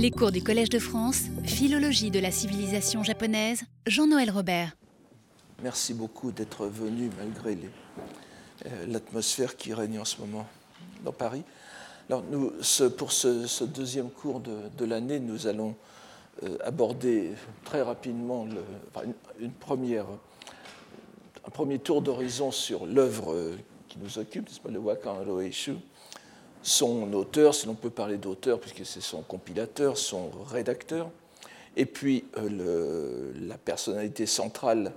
Les cours du Collège de France, Philologie de la civilisation japonaise, Jean-Noël Robert. Merci beaucoup d'être venu malgré euh, l'atmosphère qui règne en ce moment dans Paris. Alors, pour ce, deuxième cours de, l'année, nous allons euh, aborder très rapidement une, première, un premier tour d'horizon sur l'œuvre euh, qui nous occupe, le Wakan Roeishu, son auteur, si l'on peut parler d'auteur, puisque c'est son compilateur, son rédacteur, et puis euh, la personnalité centrale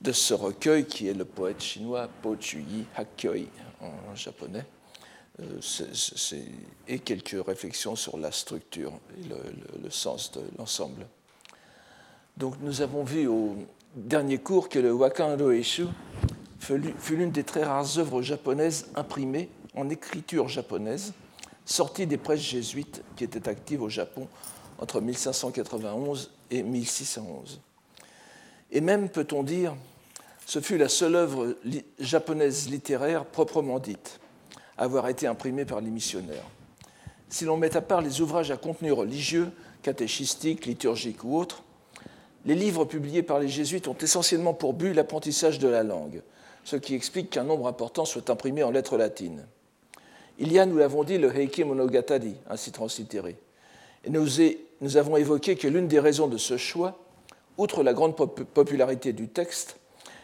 de ce recueil qui est le poète chinois Po Chuyi Hakkyoi en japonais, euh, et quelques réflexions sur la structure et le, sens de l'ensemble. Donc nous avons vu au dernier cours que le Wakan l'u- fut l'une des très rares œuvres japonaises imprimées en écriture japonaise, sortie des presses jésuites qui étaient actives au Japon entre 1591 et 1611. Et même, peut-on dire, ce fut la seule œuvre japonaise littéraire proprement dite à avoir été imprimée par les missionnaires. Si l'on met à part les ouvrages à contenu religieux, catéchistiques, liturgiques ou autres, les livres publiés par les jésuites ont essentiellement pour but l'apprentissage de la langue, ce qui explique qu'un nombre important soit imprimé en lettres latines. Il y a, nous l'avons dit, le Heike Monogatari, ainsi translittéré. Et nous, avons évoqué que l'une des raisons de ce choix, outre la grande pop- popularité du texte,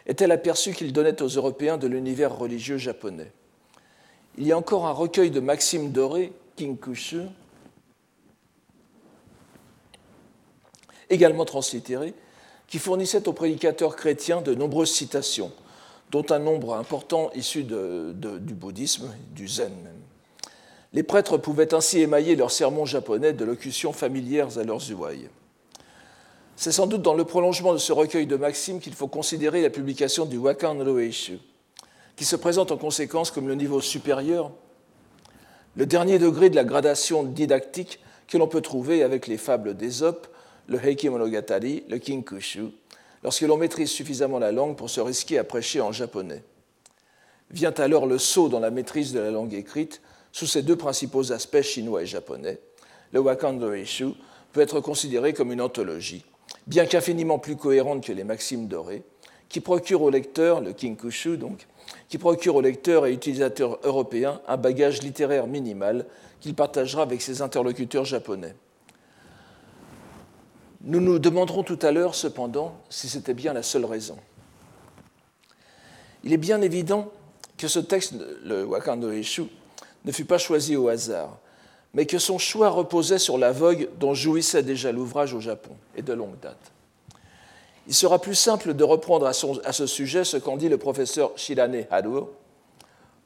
était l'aperçu qu'il donnait aux Européens de l'univers religieux japonais. Il y a encore un recueil de maximes dorées, Kinkushu, également translittéré, qui fournissait aux prédicateurs chrétiens de nombreuses citations, dont un nombre important issu du bouddhisme, du zen même. Les prêtres pouvaient ainsi émailler leurs sermons japonais de locutions familières à leurs ouailles. C'est sans doute dans le prolongement de ce recueil de maximes qu'il faut considérer la publication du Wakan Roeishu, qui se présente en conséquence comme le niveau supérieur, le dernier degré de la gradation didactique que l'on peut trouver avec les fables d'Ésope, le Heike Monogatari, le Kinkushu, lorsque l'on maîtrise suffisamment la langue pour se risquer à prêcher en japonais. Vient alors le saut dans la maîtrise de la langue écrite sous ses deux principaux aspects chinois et japonais. Le Wakan Roeishu peut être considéré comme une anthologie, bien qu'infiniment plus cohérente que les maximes dorées, qui procure au lecteur, le Kinkushu donc, qui procure au lecteur et utilisateur européen un bagage littéraire minimal qu'il partagera avec ses interlocuteurs japonais. Nous nous demanderons tout à l'heure, cependant, si c'était bien la seule raison. Il est bien évident que ce texte, le Wakando Eshu, ne fut pas choisi au hasard, mais que son choix reposait sur la vogue dont jouissait déjà l'ouvrage au Japon, et de longue date. Il sera plus simple de reprendre à, ce sujet ce qu'en dit le professeur Shirane Haruo,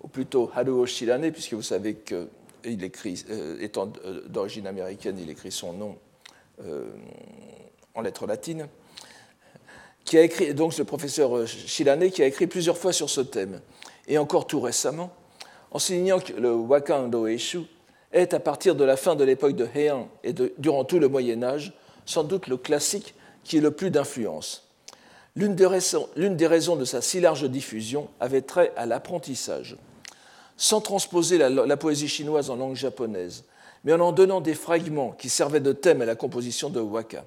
ou plutôt Haruo Shirane, puisque vous savez qu'il écrit, euh, étant euh, d'origine américaine, il écrit son nom euh, en lettres latines, qui a écrit, donc le professeur Shirane, qui a écrit plusieurs fois sur ce thème, et encore tout récemment, en soulignant que le Wakan Roeishu est, à partir de la fin de l'époque de Heian et durant tout le Moyen Âge, sans doute le classique qui est le plus d'influence. L'une des, raisons- de sa si large diffusion avait trait à l'apprentissage, sans transposer la, poésie chinoise en langue japonaise, mais en en donnant des fragments qui servaient de thème à la composition de waka.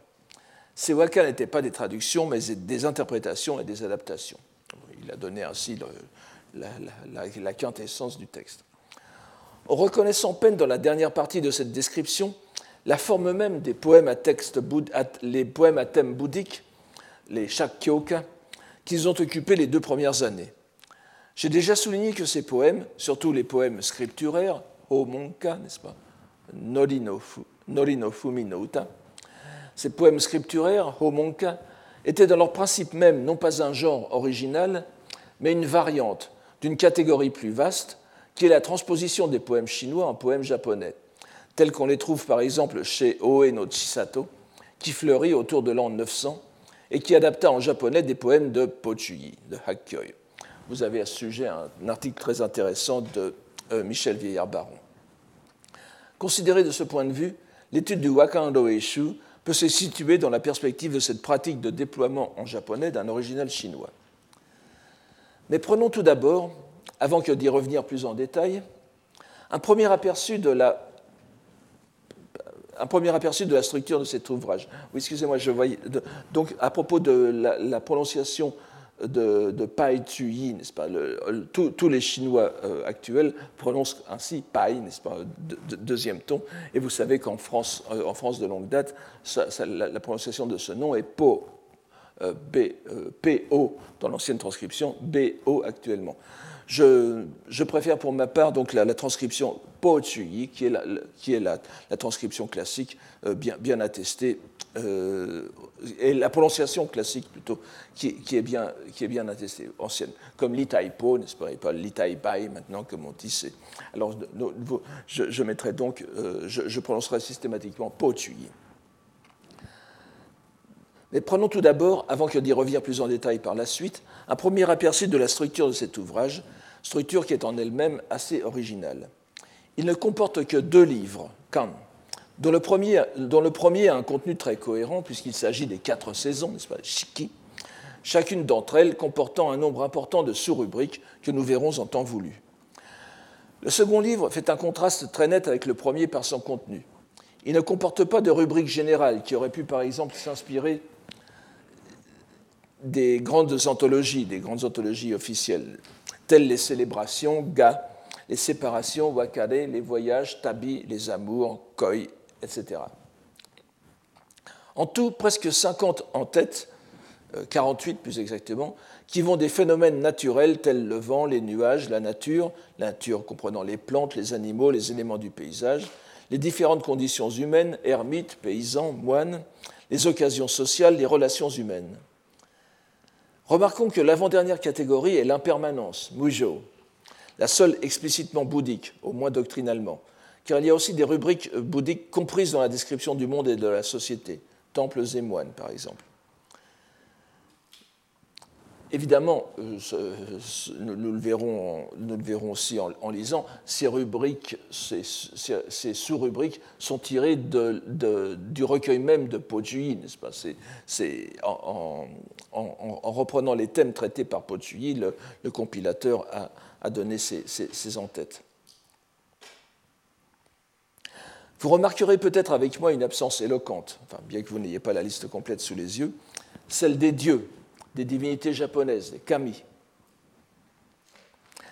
Ces waka n'étaient pas des traductions, mais des interprétations et des adaptations. Il a donné ainsi la, quintessence du texte. Reconnaissant peine dans la dernière partie de cette description la forme même des poèmes à, texte les poèmes à thème bouddhique, les shakkyoka, qu'ils ont occupé les deux premières années. J'ai déjà souligné que ces poèmes, surtout les poèmes scripturaires, Homonka, n'est-ce pas, Nori no, fu, Nori no Fumi no Uta, ces poèmes scripturaires, Homonka, étaient dans leur principe même non pas un genre original, mais une variante d'une catégorie plus vaste, qui est la transposition des poèmes chinois en poèmes japonais, tels qu'on les trouve par exemple chez Oe no Chisato, qui fleurit autour de l'an 900 et qui adapta en japonais des poèmes de Pochuyi, de Hakkyoi. Vous avez à ce sujet un article très intéressant de euh, Michel Vieillard-Baron. Considéré de ce point de vue, l'étude du Wakan Roeishu peut se situer dans la perspective de cette pratique de déploiement en japonais d'un original chinois. Mais prenons tout d'abord, avant que d'y revenir plus en détail, un premier aperçu de la la structure de cet ouvrage. Oui, excusez-moi, je voyais. donc, à propos de la, prononciation de, Pai Yi, n'est-ce pas Tous les Chinois euh, actuels prononcent ainsi Pai, n'est-ce pas Deuxième ton. Et vous savez qu'en France, euh, en France de longue date, la, prononciation de ce nom est Po, B, PO dans l'ancienne transcription, BO actuellement. Je, préfère pour ma part donc la, transcription Po Chuyi, qui est la, qui est la, transcription classique euh, bien, bien attestée, euh, et la prononciation classique plutôt, qui, est bien, qui est bien attestée, ancienne, comme l'Itaipo, n'est-ce pas, et pas maintenant, comme on dit. Alors je, mettrai donc, euh, je, prononcerai systématiquement Po Chuyi. Mais prenons tout d'abord, avant que d'y revenir plus en détail par la suite, un premier aperçu de la structure de cet ouvrage, structure qui est en elle-même assez originale. Il ne comporte que deux livres, Kan, dont le premier, a un contenu très cohérent puisqu'il s'agit des quatre saisons, n'est-ce pas, Shiki, chacune d'entre elles comportant un nombre important de sous-rubriques que nous verrons en temps voulu. Le second livre fait un contraste très net avec le premier par son contenu. Il ne comporte pas de rubrique générale qui aurait pu par exemple s'inspirer des grandes anthologies, des grandes anthologies officielles, telles les célébrations, ga, les séparations, wakare, les voyages, tabi, les amours, koi, etc. En tout, presque 50 en tête, 48 euh, plus exactement, qui vont des phénomènes naturels tels le vent, les nuages, la nature, la nature comprenant les plantes, les animaux, les éléments du paysage, les différentes conditions humaines, ermites, paysans, moines, les occasions sociales, les relations humaines. Remarquons que l'avant-dernière catégorie est l'impermanence, mujo, la seule explicitement bouddhique, au moins doctrinalement, car il y a aussi des rubriques bouddhiques comprises dans la description du monde et de la société, temples et moines par exemple. Évidemment, euh, nous le verrons, nous le verrons aussi en, lisant, ces rubriques, ces, sous-rubriques sont tirées du recueil même de Pojuyi, n'est-ce pas? C'est en, reprenant les thèmes traités par Pojuyi, le, compilateur a, donné ces, en-têtes. Vous remarquerez peut-être avec moi une absence éloquente, bien que vous n'ayez pas la liste complète sous les yeux, celle des dieux des divinités japonaises, des kami.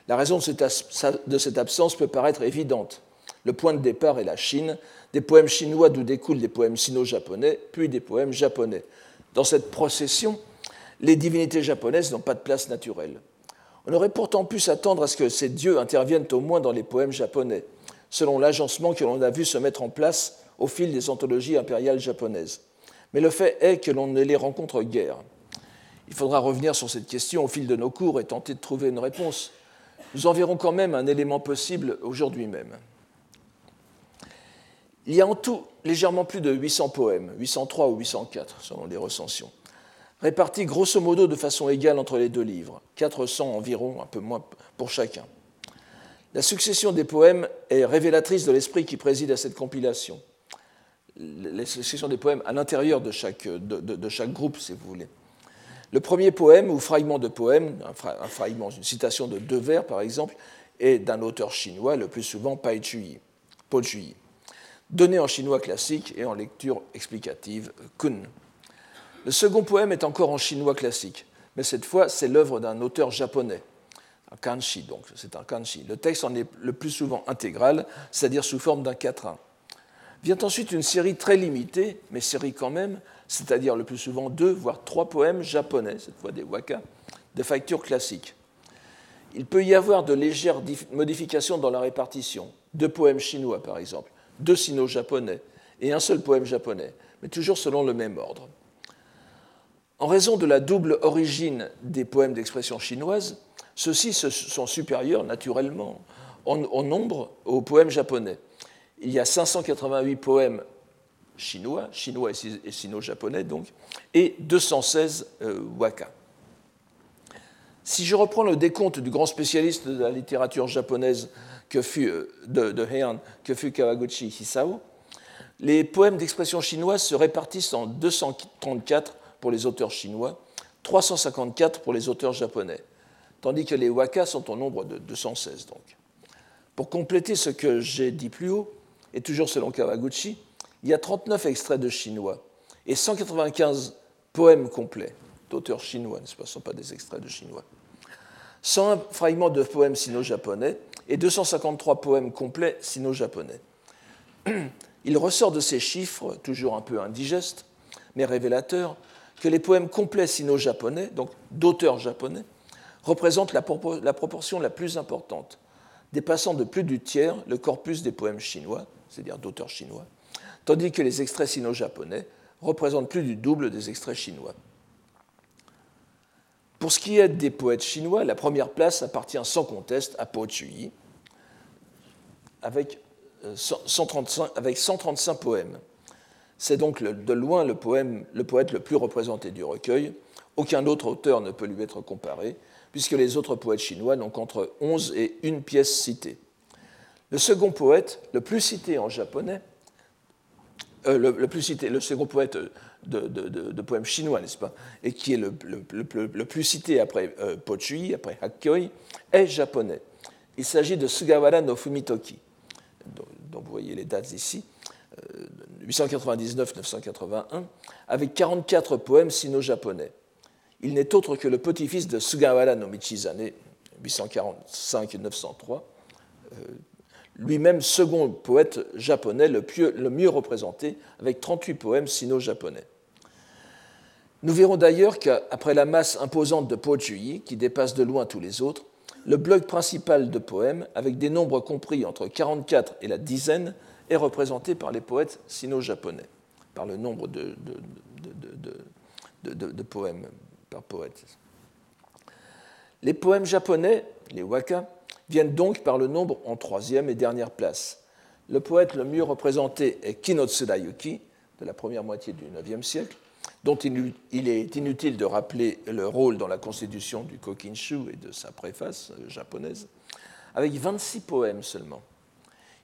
La raison de cette absence peut paraître évidente. Le point de départ est la Chine, des poèmes chinois d'où découlent des poèmes sino-japonais, puis des poèmes japonais. Dans cette procession, les divinités japonaises n'ont pas de place naturelle. On aurait pourtant pu s'attendre à ce que ces dieux interviennent au moins dans les poèmes japonais, selon l'agencement que l'on a vu se mettre en place au fil des anthologies impériales japonaises. Mais le fait est que l'on ne les rencontre guère. Il faudra revenir sur cette question au fil de nos cours et tenter de trouver une réponse. Nous en verrons quand même un élément possible aujourd'hui même. Il y a en tout légèrement plus de 800 poèmes, 803 ou 804 selon les recensions, répartis grosso modo de façon égale entre les deux livres, 400 environ, un peu moins pour chacun. La succession des poèmes est révélatrice de l'esprit qui préside à cette compilation. La succession des poèmes à l'intérieur de chaque, de chaque groupe, si vous voulez. Le premier poème ou fragment de poème, un fragment, une citation de deux vers par exemple, est d'un auteur chinois, le plus souvent Pai Chuyi, Po Chuyi, donné en chinois classique et en lecture explicative Kun. Le second poème est encore en chinois classique, mais cette fois c'est l'œuvre d'un auteur japonais, un kanshi donc, c'est un kanshi. Le texte en est le plus souvent intégral, c'est-à-dire sous forme d'un quatrain. Vient ensuite une série très limitée, mais série quand même, c'est-à-dire le plus souvent deux, voire trois poèmes japonais, cette fois des waka, de facture classique. Il peut y avoir de légères modifications dans la répartition. Deux poèmes chinois, par exemple, deux sino-japonais et un seul poème japonais, mais toujours selon le même ordre. En raison de la double origine des poèmes d'expression chinoise, ceux-ci sont supérieurs naturellement en nombre aux poèmes japonais. Il y a 588 poèmes chinois, chinois et sino-japonais donc, et 216 euh, waka. Si je reprends le décompte du grand spécialiste de la littérature japonaise que fut, euh, de, Heian, que fut Kawaguchi Hisao, les poèmes d'expression chinoise se répartissent en 234 pour les auteurs chinois, 354 pour les auteurs japonais, tandis que les waka sont au nombre de 216 donc. Pour compléter ce que j'ai dit plus haut, et toujours selon Kawaguchi, il y a 39 extraits de chinois et 195 poèmes complets d'auteurs chinois, ce ne sont pas des extraits de chinois. 101 fragments de poèmes sino-japonais et 253 poèmes complets sino-japonais. Il ressort de ces chiffres, toujours un peu indigestes, mais révélateurs, que les poèmes complets sino-japonais, donc d'auteurs japonais, représentent la, proportion la plus importante, dépassant de plus du tiers le corpus des poèmes chinois, c'est-à-dire d'auteurs chinois, tandis que les extraits sino-japonais représentent plus du double des extraits chinois. Pour ce qui est des poètes chinois, la première place appartient sans conteste à Po Chuyi, avec, 135, euh, avec 135 poèmes. C'est donc de loin le poète le plus représenté du recueil. Aucun autre auteur ne peut lui être comparé, puisque les autres poètes chinois n'ont qu'entre 11 et une pièce citée. Le second poète, le plus cité en japonais, euh, le, plus cité, le second poète de, poèmes chinois, n'est-ce pas, et qui est le, plus cité après euh, Pochui, après Hakkoi, est japonais. Il s'agit de Sugawara no Fumitoki, dont, vous voyez les dates ici, 899-981, euh, avec 44 poèmes sino-japonais. Il n'est autre que le petit-fils de Sugawara no Michizane, 845-903, lui-même second poète japonais le, mieux représenté, avec 38 poèmes sino-japonais. Nous verrons d'ailleurs qu'après la masse imposante de Po Chuyi, qui dépasse de loin tous les autres, le bloc principal de poèmes, avec des nombres compris entre 44 et la dizaine, est représenté par les poètes sino-japonais, par le nombre de, poèmes par poète. Les poèmes japonais, les waka, viennent donc par le nombre en troisième et dernière place. Le poète le mieux représenté est Kinotsurayuki, de la première moitié du IXe siècle, dont il est inutile de rappeler le rôle dans la constitution du Kokinshu et de sa préface euh, japonaise, avec 26 poèmes seulement.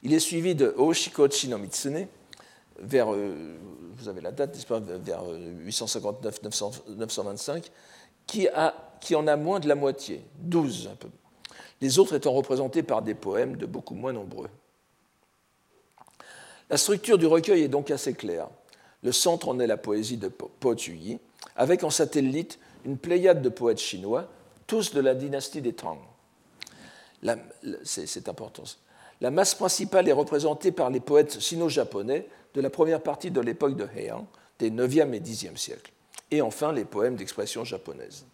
Il est suivi de Oshikochi no Mitsune, vers, euh, vous avez la date, vers 859-925, euh, qui, qui en a moins de la moitié, 12 un peu. Les autres étant représentés par des poèmes de beaucoup moins nombreux. La structure du recueil est donc assez claire. Le centre en est la poésie de Po Chuyi, avec en satellite une pléiade de poètes chinois, tous de la dynastie des Tang. C'est important. La masse principale est représentée par les poètes sino-japonais de la première partie de l'époque de Heian, des 9e et 10e siècles, et enfin les poèmes d'expression japonaise.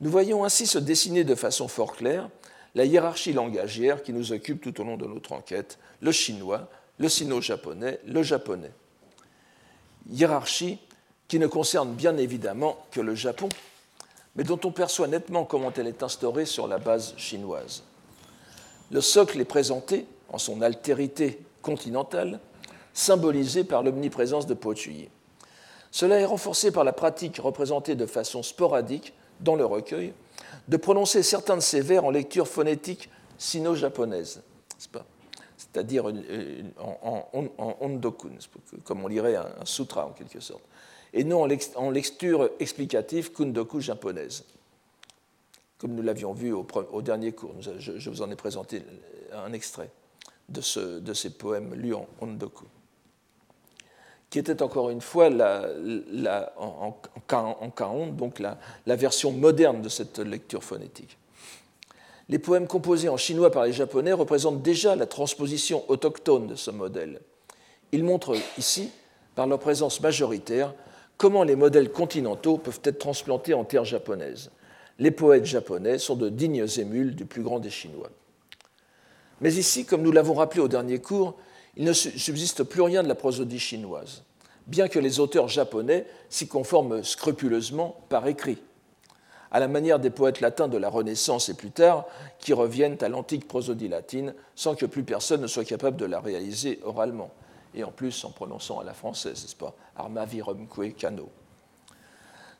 Nous voyons ainsi se dessiner de façon fort claire la hiérarchie langagière qui nous occupe tout au long de notre enquête, le chinois, le sino-japonais, le japonais hiérarchie qui ne concerne bien évidemment que le Japon, mais dont on perçoit nettement comment elle est instaurée sur la base chinoise. Le socle est présenté en son altérité continentale, symbolisé par l'omniprésence de Po Chuyi. Cela est renforcé par la pratique représentée de façon sporadique dans le recueil de prononcer certains de ces vers en lecture phonétique sino-japonaise c'est-à-dire en, en, ondoku, comme on lirait un, sutra en quelque sorte, et non en lecture explicative kundoku japonaise, comme nous l'avions vu au, dernier cours. Je, vous en ai présenté un extrait de, de ces poèmes lus en ondoku, qui était encore une fois en, en, donc la, la version moderne de cette lecture phonétique les poèmes composés en chinois par les Japonais représentent déjà la transposition autochtone de ce modèle. Ils montrent ici, par leur présence majoritaire, comment les modèles continentaux peuvent être transplantés en terre japonaise. Les poètes japonais sont de dignes émules du plus grand des Chinois. Mais ici, comme nous l'avons rappelé au dernier cours, il ne subsiste plus rien de la prosodie chinoise, bien que les auteurs japonais s'y conforment scrupuleusement par écrit à la manière des poètes latins de la Renaissance et plus tard, qui reviennent à l'antique prosodie latine sans que plus personne ne soit capable de la réaliser oralement, et en plus en prononçant à la française, n'est-ce pas Arma virumque cano.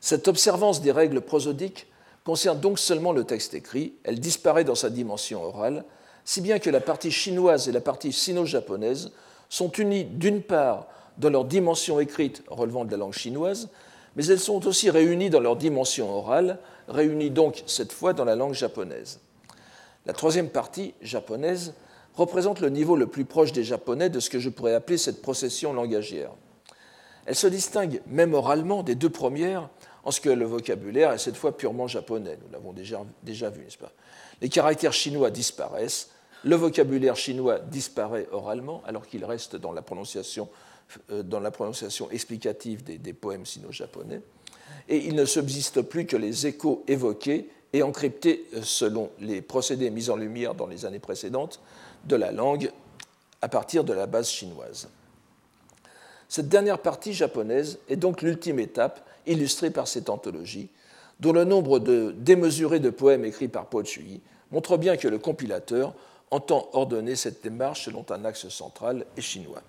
Cette observance des règles prosodiques concerne donc seulement le texte écrit, elle disparaît dans sa dimension orale, si bien que la partie chinoise et la partie sino-japonaise sont unies d'une part dans leur dimension écrite relevant de la langue chinoise, mais elles sont aussi réunies dans leur dimension orale, réunies donc cette fois dans la langue japonaise. La troisième partie, japonaise, représente le niveau le plus proche des Japonais de ce que je pourrais appeler cette procession langagière. Elle se distingue même oralement des deux premières en ce que le vocabulaire est cette fois purement japonais. Nous l'avons déjà, déjà vu, n'est-ce pas? Les caractères chinois disparaissent, le vocabulaire chinois disparaît oralement alors qu'il reste dans la prononciation, euh, dans la prononciation explicative des, poèmes sino-japonais, et il ne subsiste plus que les échos évoqués et encryptés euh, selon les procédés mis en lumière dans les années précédentes de la langue à partir de la base chinoise. Cette dernière partie japonaise est donc l'ultime étape illustrée par cette anthologie, dont le nombre de démesuré de poèmes écrits par Po Chui montre bien que le compilateur entend ordonner cette démarche selon un axe central et chinois.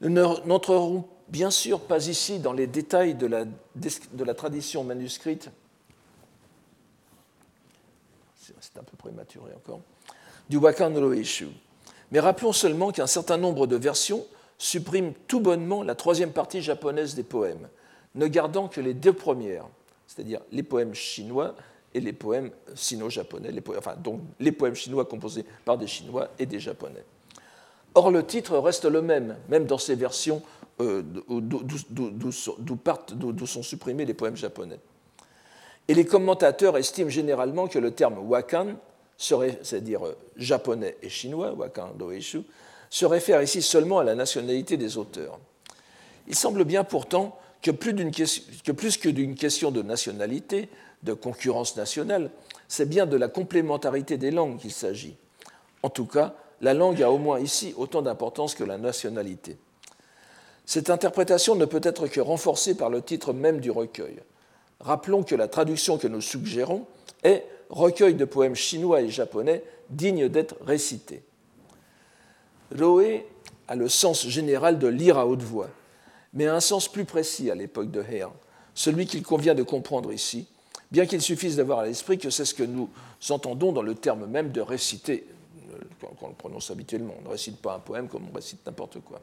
Nous n'entrerons bien sûr pas ici dans les détails de la, tradition manuscrite, c'est un peu prématuré encore, du Wakan Roeshu. Mais rappelons seulement qu'un certain nombre de versions supprime tout bonnement la troisième partie japonaise des poèmes, ne gardant que les deux premières, c'est-à-dire les poèmes chinois et les poèmes sino-japonais, donc les poèmes chinois composés par des Chinois et des Japonais. Or, le titre reste le même, même dans ces versions d'où sont supprimés les poèmes japonais. Et les commentateurs estiment généralement que le terme wakan, c'est-à-dire euh, japonais et chinois, wakan doeshu, se réfère ici seulement à la nationalité des auteurs. Il semble bien pourtant que, plus que d'une question de nationalité, de concurrence nationale, c'est bien de la complémentarité des langues qu'il s'agit. En tout cas, la langue a au moins ici autant d'importance que la nationalité. Cette interprétation ne peut être que renforcée par le titre même du recueil. Rappelons que la traduction que nous suggérons est Recueil de poèmes chinois et japonais dignes d'être récités. Roé a le sens général de lire à haute voix, mais a un sens plus précis à l'époque de Heian, celui qu'il convient de comprendre ici, bien qu'il suffise d'avoir à l'esprit que c'est ce que nous entendons dans le terme même de réciter, quand on le prononce habituellement. On ne récite pas un poème comme on récite n'importe quoi.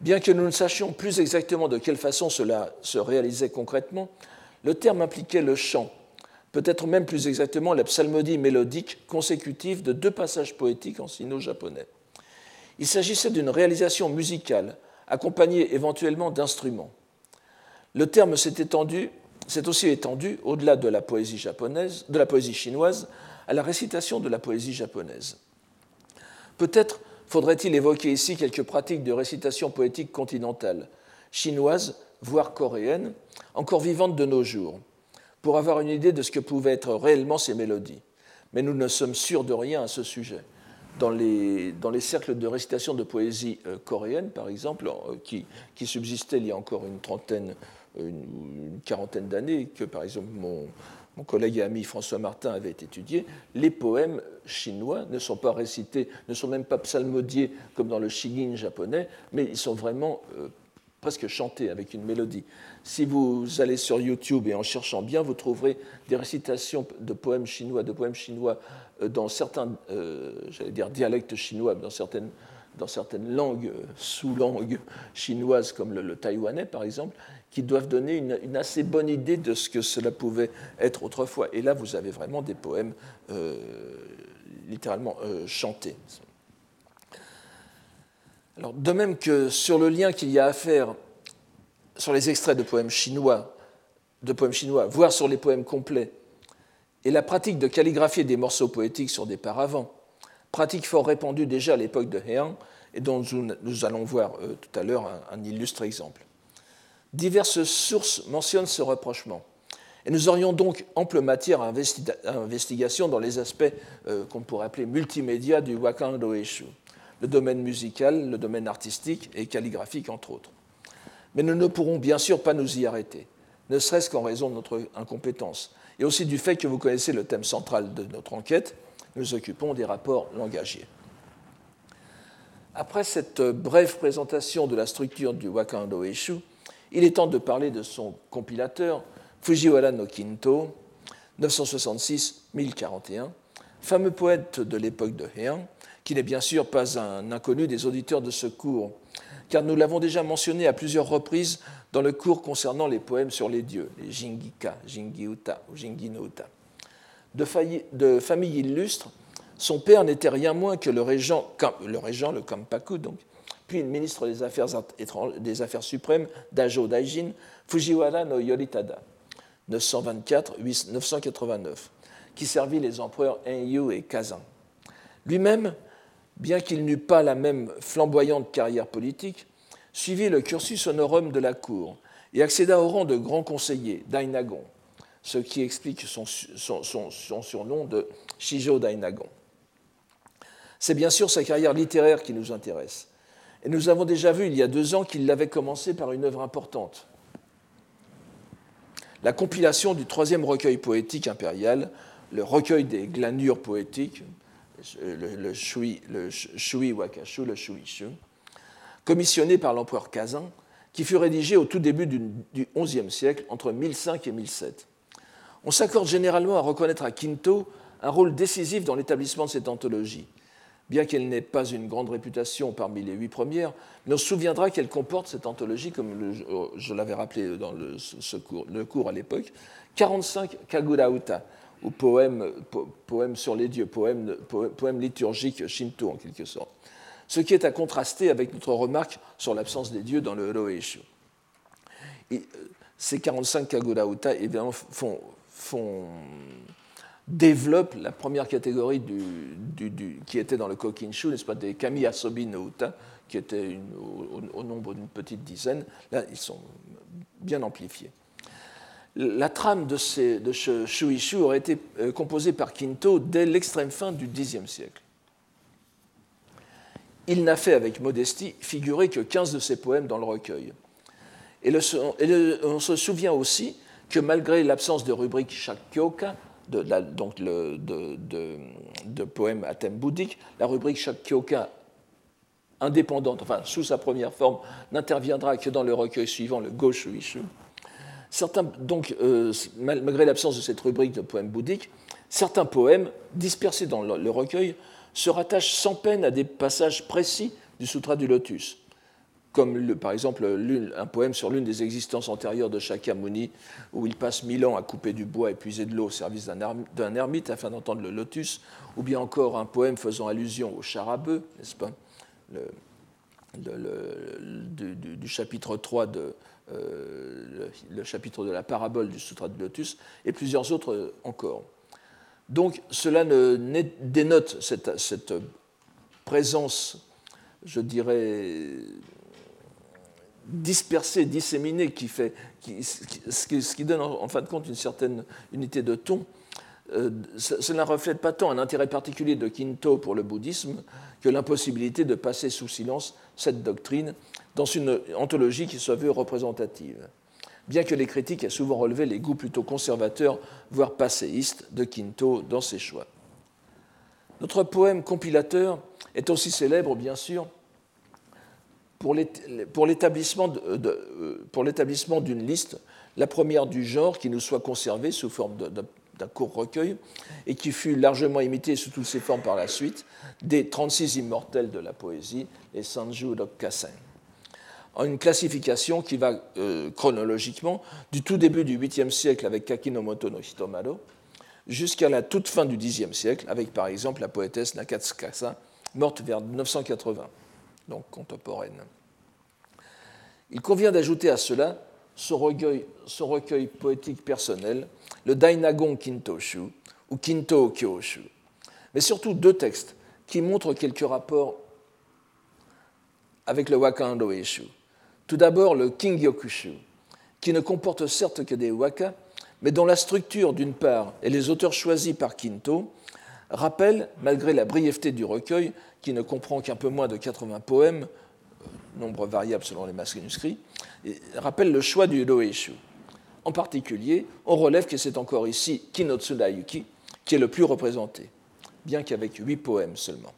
Bien que nous ne sachions plus exactement de quelle façon cela se réalisait concrètement, le terme impliquait le chant, peut-être même plus exactement la psalmodie mélodique consécutive de deux passages poétiques en sino-japonais. Il s'agissait d'une réalisation musicale, accompagnée éventuellement d'instruments. Le terme s'est étendu, s'est aussi étendu au-delà de la poésie japonaise, de la poésie chinoise, à la récitation de la poésie japonaise. Peut-être faudrait-il évoquer ici quelques pratiques de récitation poétique continentale, chinoise, voire coréenne, encore vivantes de nos jours, pour avoir une idée de ce que pouvaient être réellement ces mélodies. Mais nous ne sommes sûrs de rien à ce sujet dans les, dans les cercles de récitation de poésie euh, coréenne, par exemple, euh, qui, qui, subsistaient il y a encore une trentaine, une, quarantaine d'années, que par exemple mon, collègue et ami François Martin avait étudié, les poèmes chinois ne sont pas récités, ne sont même pas psalmodiés comme dans le shigin japonais, mais ils sont vraiment euh, presque chantés avec une mélodie. Si vous allez sur YouTube et en cherchant bien, vous trouverez des récitations de poèmes chinois, de poèmes chinois euh, dans certains, euh, j'allais dire dialectes chinois, dans certaines, dans certaines langues, sous-langues chinoises comme le, taïwanais par exemple, qui doivent donner une, assez bonne idée de ce que cela pouvait être autrefois. Et là, vous avez vraiment des poèmes littéralement chantés. Alors, de même que sur le lien qu'il y a à faire sur les extraits de poèmes chinois, de poèmes chinois, voire sur les poèmes complets, et la pratique de calligraphier des morceaux poétiques sur des paravents, pratique fort répandue déjà à l'époque de Heian et dont nous allons voir euh, tout à l'heure un, illustre exemple. Diverses sources mentionnent ce rapprochement. Et nous aurions donc ample matière à, investigation dans les aspects euh, qu'on pourrait appeler multimédia du Wakan Doeshu, le domaine musical, le domaine artistique et calligraphique entre autres. Mais nous ne pourrons bien sûr pas nous y arrêter, ne serait-ce qu'en raison de notre incompétence, et aussi du fait que vous connaissez le thème central de notre enquête, nous occupons des rapports langagiers. Après cette brève présentation de la structure du Wakando Eshu, il est temps de parler de son compilateur, Fujiwara no Kinto, 966-1041, fameux poète de l'époque de Heian, qui n'est bien sûr pas un inconnu des auditeurs de ce cours, car nous l'avons déjà mentionné à plusieurs reprises dans le cours concernant les poèmes sur les dieux, les Jingika, Jingiuta ou Jinginouta. De, de famille illustre, son père n'était rien moins que le régent, le, régent, le Kampaku, donc, puis ministre des Affaires, des Affaires suprêmes d'Ajo Daijin, Fujiwara no Yoritada, 924-989, qui servit les empereurs Enyu et Kazan. Lui-même, bien qu'il n'eût pas la même flamboyante carrière politique, suivit le cursus honorum de la cour et accéda au rang de grand conseiller, Dainagon, ce qui explique son, son surnom de Shijo Dainagon. C'est bien sûr sa carrière littéraire qui nous intéresse. Et nous avons déjà vu il y a deux ans qu'il l'avait commencé par une œuvre importante, la compilation du troisième recueil poétique impérial, le recueil des glanures poétiques, le, Shui, le Shui Wakashu, le Shuishu, commissionné par l'empereur Kazan, qui fut rédigé au tout début du XIe siècle, entre 1005 et 1007. On s'accorde généralement à reconnaître à Quinto un rôle décisif dans l'établissement de cette anthologie. Bien qu'elle n'ait pas une grande réputation parmi les huit premières, mais on se souviendra qu'elle comporte cette anthologie, comme je l'avais rappelé dans le, cours, le cours à l'époque, 45 Kagurauta, ou poèmes, sur les dieux, poèmes, poèmes liturgiques shinto en quelque sorte. Ce qui est à contraster avec notre remarque sur l'absence des dieux dans le Roeishu. Euh, ces 45 Kagurauta évidemment, font développe la première catégorie du, qui était dans le Kokinshu, n'est-ce pas, des Kami Asobi no Uta, qui étaient au, nombre d'une petite dizaine. Là, ils sont bien amplifiés. La trame de, ces, de ce Shuishu aurait été euh, composée par Kinto dès l'extrême fin du Xe siècle. Il n'a fait avec modestie figurer que 15 de ses poèmes dans le recueil. Et, on se souvient aussi que malgré l'absence de rubrique Shakyoka, de, donc le, de, poèmes à thème bouddhique, la rubrique Shakkyoka indépendante, enfin sous sa première forme, n'interviendra que dans le recueil suivant, le Goshuishu. Certains, donc, euh, malgré l'absence de cette rubrique de poèmes bouddhiques, certains poèmes, dispersés dans le recueil, se rattachent sans peine à des passages précis du Sutra du Lotus comme par exemple un poème sur l'une des existences antérieures de Shakyamuni, où il passe mille ans à couper du bois et puiser de l'eau au service d'un ermite afin d'entendre le lotus, ou bien encore un poème faisant allusion au charabeu, n'est-ce pas, du, chapitre 3 de, euh, le, chapitre de la parabole du Sutra du Lotus, et plusieurs autres encore. Donc cela dénote cette, cette présence, je dirais, dispersé, disséminé, qui fait, ce, qui, donne en, fin de compte une certaine unité de ton, euh, cela ne reflète pas tant un intérêt particulier de Kinto pour le bouddhisme que l'impossibilité de passer sous silence cette doctrine dans une anthologie qui se veut représentative, bien que les critiques aient souvent relevé les goûts plutôt conservateurs, voire passéistes, de Kinto dans ses choix. Notre poème compilateur est aussi célèbre, bien sûr, pour l'établissement d'une liste, la première du genre qui nous soit conservée sous forme d'un court recueil et qui fut largement imité sous toutes ses formes par la suite, des 36 immortels de la poésie, les Sanju Dokkasen. En une classification qui va euh, chronologiquement du tout début du 8e siècle avec Kakinomoto no Hitomaro jusqu'à la toute fin du 10e siècle avec par exemple la poétesse Nakatsukasa, morte vers 980 donc contemporaine. Il convient d'ajouter à cela son recueil, poétique personnel, le Dainagon Kintoshu ou Kinto Kyoshu, mais surtout deux textes qui montrent quelques rapports avec le Wakando Eshu. Tout d'abord le Kingyokushu, qui ne comporte certes que des waka, mais dont la structure d'une part et les auteurs choisis par Kinto rappellent, malgré la brièveté du recueil, qui ne comprend qu'un peu moins de 80 poèmes, euh, nombre variable selon les manuscrits, rappelle le choix du Doeishu. En particulier, on relève que c'est encore ici Kinotsuda Yuki qui est le plus représenté, bien qu'avec huit poèmes seulement.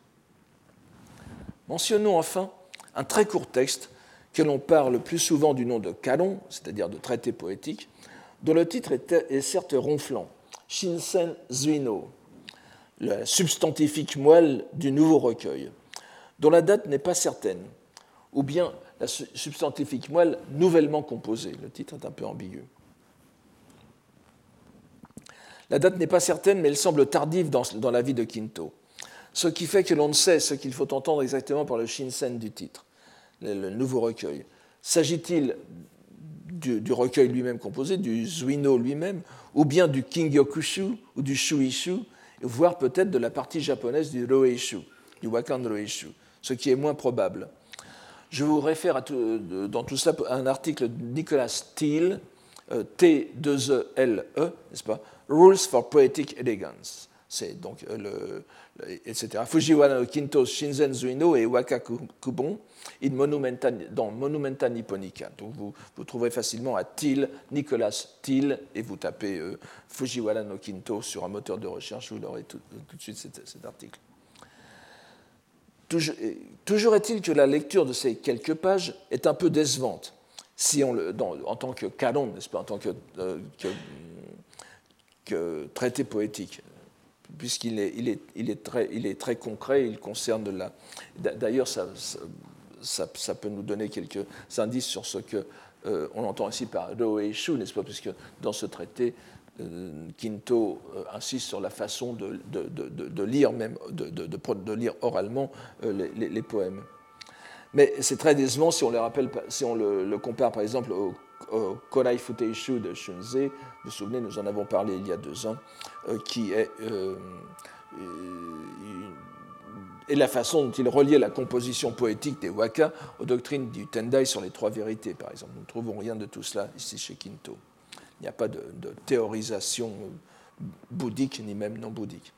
Mentionnons enfin un très court texte que l'on parle plus souvent du nom de Kalon, c'est-à-dire de traité poétique, dont le titre est certes ronflant, Shinsen Zuino, la substantifique moelle du nouveau recueil, dont la date n'est pas certaine, ou bien la substantifique moelle nouvellement composée. Le titre est un peu ambigu. La date n'est pas certaine, mais elle semble tardive dans, la vie de Quinto. ce qui fait que l'on ne sait ce qu'il faut entendre exactement par le Shinsen du titre, le, nouveau recueil. S'agit-il du, recueil lui-même composé, du Zuino lui-même, ou bien du Kingyokushu ou du Shuishu, voire peut-être de la partie japonaise du du Wakan Roeishu, ce qui est moins probable. Je vous réfère dans tout cela à un article de Nicolas Steele, euh, T2ELE, n'est-ce pas? Rules for Poetic Elegance. Donc euh, le, etc. Fujiwara no Kinto Shinzen Zuino et Waka Kubon in Monumenta, dans Monumenta Nipponica. Donc vous, vous trouverez facilement à Thiel, Nicolas Thiel, et vous tapez euh, Fujiwara no Kinto sur un moteur de recherche, vous aurez tout, de suite cet, article. Toujours, est-il que la lecture de ces quelques pages est un peu décevante, si on le, en tant que canon, n'est-ce pas, en tant que, euh, que, traité poétique, puisqu'il est, il est, très, concret, il concerne la. D'ailleurs, ça, peut nous donner quelques indices sur ce que euh, on entend ici par Shu, n'est-ce pas, puisque dans ce traité, euh, Quinto euh, insiste sur la façon de, lire même, de, lire oralement euh, les, poèmes. Mais c'est très décevant si on, les rappelle, si on le, compare par exemple au, Korai Futeishu de Shunze, vous vous souvenez, nous en avons parlé il y a deux ans, qui est, la façon dont il reliait la composition poétique des waka aux doctrines du Tendai sur les trois vérités, par exemple. Nous ne trouvons rien de tout cela ici chez Quinto. Il n'y a pas de, théorisation bouddhique ni même non bouddhique.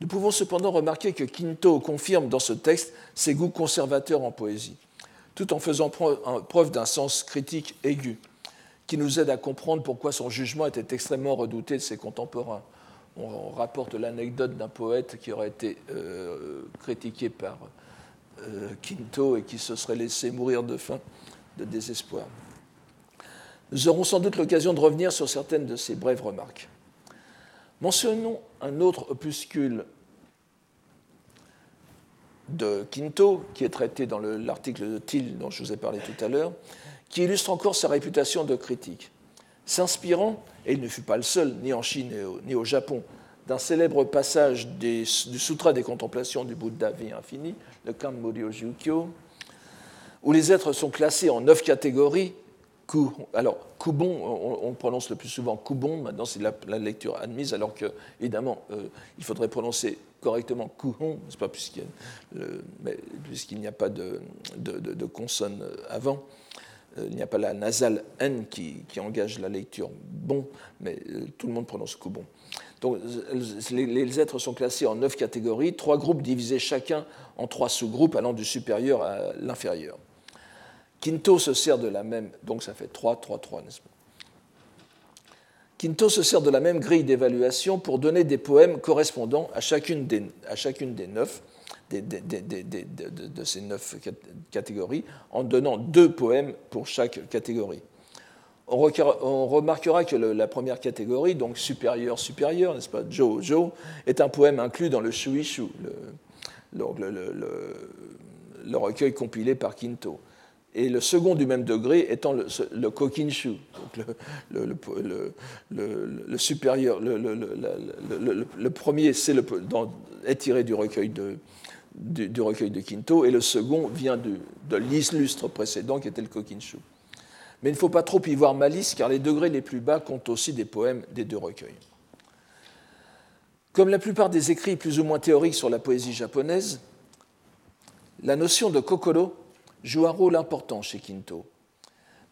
Nous pouvons cependant remarquer que Quinto confirme dans ce texte ses goûts conservateurs en poésie, tout en faisant preuve d'un sens critique aigu, qui nous aide à comprendre pourquoi son jugement était extrêmement redouté de ses contemporains. On rapporte l'anecdote d'un poète qui aurait été euh, critiqué par euh, Quinto et qui se serait laissé mourir de faim, de désespoir. Nous aurons sans doute l'occasion de revenir sur certaines de ces brèves remarques. Mentionnons un autre opuscule de Quinto, qui est traité dans l'article de Thiel dont je vous ai parlé tout à l'heure, qui illustre encore sa réputation de critique. S'inspirant, et il ne fut pas le seul, ni en Chine ni au, Japon, d'un célèbre passage du Sutra des contemplations du Bouddha vie infini, le Kanmuryo Jukyo, où les êtres sont classés en neuf catégories alors, Koubon, on, prononce le plus souvent Koubon, maintenant c'est la, lecture admise, alors que, évidemment, euh, il faudrait prononcer correctement Kouhon, pas, puisqu'il n'y a pas de, consonne avant. Euh, il n'y a pas la nasale N qui, engage la lecture bon, mais euh, tout le monde prononce Koubon. Donc, les, êtres sont classés en neuf catégories, trois groupes divisés chacun en trois sous-groupes allant du supérieur à l'inférieur. Quinto se sert de la même, donc ça fait 3, 3, 3, n'est-ce pas? Quinto se sert de la même grille d'évaluation pour donner des poèmes correspondant à chacune des, à chacune des neuf, de, ces neuf catégories, en donnant deux poèmes pour chaque catégorie. On, remarquera que la première catégorie, donc supérieur, supérieur, n'est-ce pas, Jo, Jo, est un poème inclus dans le Shuishu, le, le, recueil compilé par Quinto et le second du même degré étant le, kokinshu, donc le, le, supérieur. Le, premier c'est est tiré du recueil de, du, recueil de Kinto, et le second vient de, de l'illustre précédent qui était le kokinshu. Mais il ne faut pas trop y voir malice, car les degrés les plus bas comptent aussi des poèmes des deux recueils. Comme la plupart des écrits plus ou moins théoriques sur la poésie japonaise, la notion de kokoro joue un rôle important chez Kinto.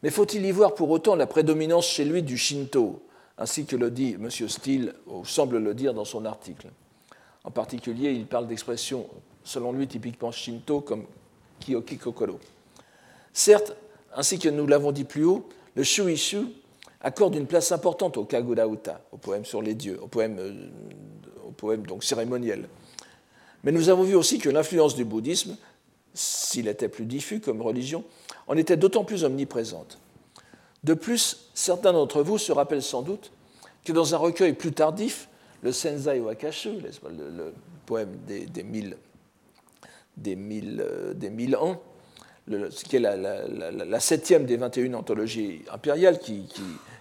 Mais faut-il y voir pour autant la prédominance chez lui du Shinto, ainsi que le dit M. Steele, ou semble le dire dans son article En particulier, il parle d'expressions, selon lui, typiquement Shinto, comme Kiyoki Kokoro. Certes, ainsi que nous l'avons dit plus haut, le Shuishu accorde une place importante au Kagura Uta, au poème sur les dieux, au poème, euh, au poème donc cérémoniel. Mais nous avons vu aussi que l'influence du bouddhisme s'il était plus diffus comme religion, en était d'autant plus omniprésente. De plus, certains d'entre vous se rappellent sans doute que dans un recueil plus tardif, le Senzai Wakashu, le, poème des, mille, des, mille, euh, des mille ans, qui est la, septième des 21 anthologies impériales qui,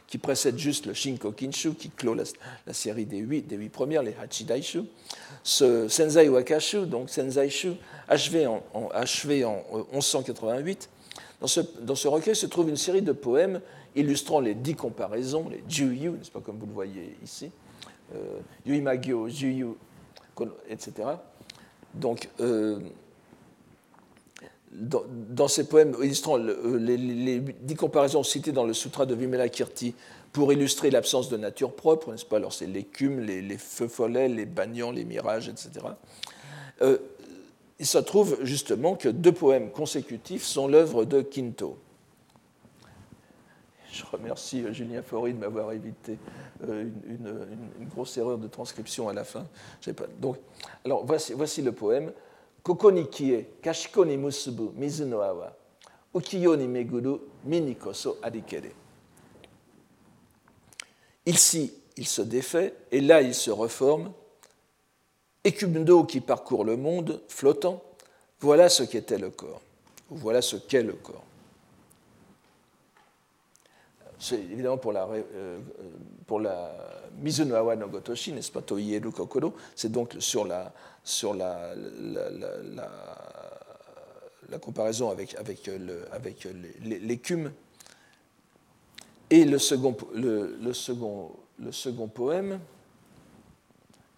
qui précède juste le Shinko Kinshu, qui clôt la, série des huit, des huit premières, les Hachidaishu. Ce Senzai Wakashu, donc Senzaishu, achevé en, achevé en 1188. Dans ce, dans ce, recueil se trouve une série de poèmes illustrant les dix comparaisons, les Juyu, n'est-ce pas comme vous le voyez ici, euh, Yuimagyo, Juyu, etc. Donc, euh, dans, ces poèmes illustrant euh, les, dix comparaisons citées dans le Sutra de Vimalakirti pour illustrer l'absence de nature propre, n'est-ce pas? Alors, c'est l'écume, les, les, feux follets, les bagnons, les mirages, etc. Euh, il se trouve justement que deux poèmes consécutifs sont l'œuvre de Quinto. Je remercie euh, Julien Faury de m'avoir évité une, grosse erreur de transcription à la fin. Donc, alors voici le poème Koko ni kie, kashiko ni musubu, mizu ukiyo ni meguru, mini koso adikere. Ici, il se défait, et là, il se reforme. Écume d'eau qui parcourt le monde, flottant, voilà ce qu'était le corps, voilà ce qu'est le corps. C'est évidemment pour la, euh, pour Mizuno Awa no Gotoshi, n'est-ce pas, Toieru Kokoro, c'est donc sur la, la, comparaison avec, l'écume. Et le second, le, second, le second poème,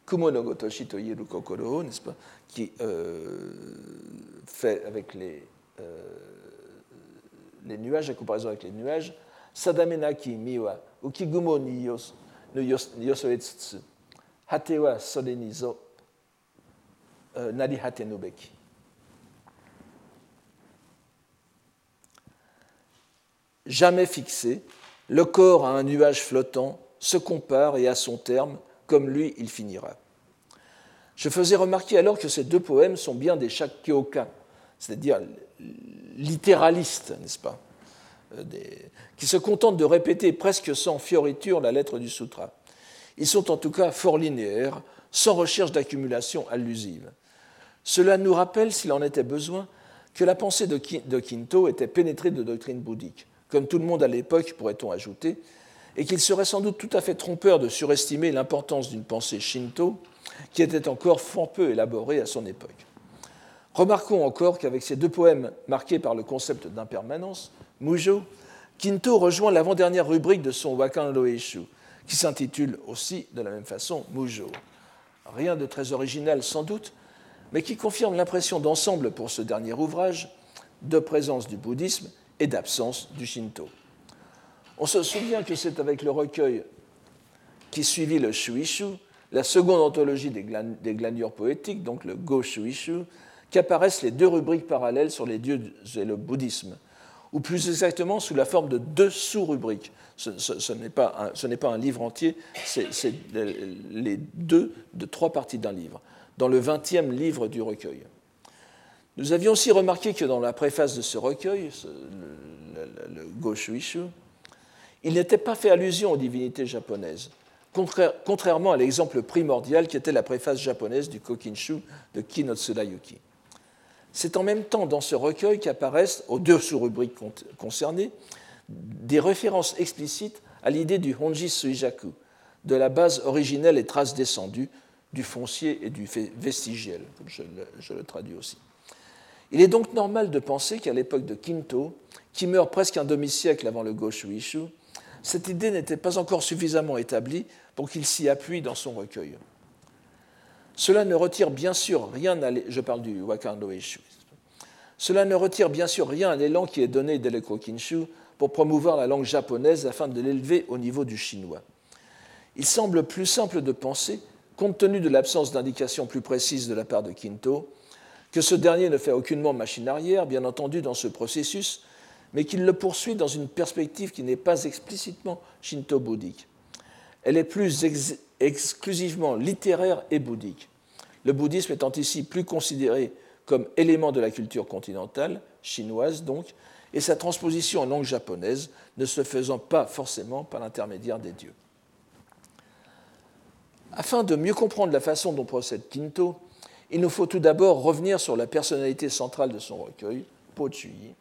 Kumonogotoshi Toyeru Kokoro, n'est-ce pas, qui euh, fait avec euh, les nuages, la comparaison avec les nuages, Jamais fixé, le corps à un nuage flottant se compare et à son terme, comme lui, il finira. Je faisais remarquer alors que ces deux poèmes sont bien des shakyoka, c'est-à-dire littéralistes, n'est-ce pas, euh, qui se contentent de répéter presque sans fioriture la lettre du sutra. Ils sont en tout cas fort linéaires, sans recherche d'accumulation allusive. Cela nous rappelle, s'il en était besoin, que la pensée de Quinto était pénétrée de doctrine bouddhique, comme tout le monde à l'époque, pourrait-on ajouter, et qu'il serait sans doute tout à fait trompeur de surestimer l'importance d'une pensée shinto qui était encore fort peu élaborée à son époque. Remarquons encore qu'avec ces deux poèmes marqués par le concept d'impermanence, Mujo, Quinto rejoint l'avant-dernière rubrique de son Wakan Loeshu, qui s'intitule aussi de la même façon Mujo. Rien de très original sans doute, mais qui confirme l'impression d'ensemble pour ce dernier ouvrage de présence du bouddhisme et d'absence du shinto. On se souvient que c'est avec le recueil qui suivit le Shuishu, la seconde anthologie des, glanures poétiques, donc le Go Shuishu, qu'apparaissent les deux rubriques parallèles sur les dieux et le bouddhisme, ou plus exactement sous la forme de deux sous-rubriques. Ce, n'est pas, un livre entier, c'est les deux de trois parties d'un livre dans le vingtième livre du recueil. Nous avions aussi remarqué que dans la préface de ce recueil, le, Goshuishu, il n'était pas fait allusion aux divinités japonaises, contrairement à l'exemple primordial qui était la préface japonaise du Kokinshu de Kinotsudayuki. C'est en même temps dans ce recueil qu'apparaissent, aux deux sous-rubriques concernées, des références explicites à l'idée du Honji Suijaku, de la base originelle et trace descendue du foncier et du vestigiel, comme je le, traduis aussi. Il est donc normal de penser qu'à l'époque de Quinto, qui meurt presque un demi-siècle avant le Goshuishu, cette idée n'était pas encore suffisamment établie pour qu'il s'y appuie dans son recueil. Cela ne retire bien sûr rien à je parle du Cela ne retire bien sûr rien à l'élan qui est donné dès le Kokinshu pour promouvoir la langue japonaise afin de l'élever au niveau du chinois. Il semble plus simple de penser compte tenu de l'absence d'indications plus précises de la part de Quinto, que ce dernier ne fait aucunement machine arrière, bien entendu, dans ce processus, mais qu'il le poursuit dans une perspective qui n'est pas explicitement shinto-bouddhique. Elle est plus exclusivement littéraire et bouddhique. Le bouddhisme étant ici plus considéré comme élément de la culture continentale, chinoise donc, et sa transposition en langue japonaise ne se faisant pas forcément par l'intermédiaire des dieux. Afin de mieux comprendre la façon dont procède Quinto, il nous faut tout d'abord revenir sur la personnalité centrale de son recueil, Po Chuyi.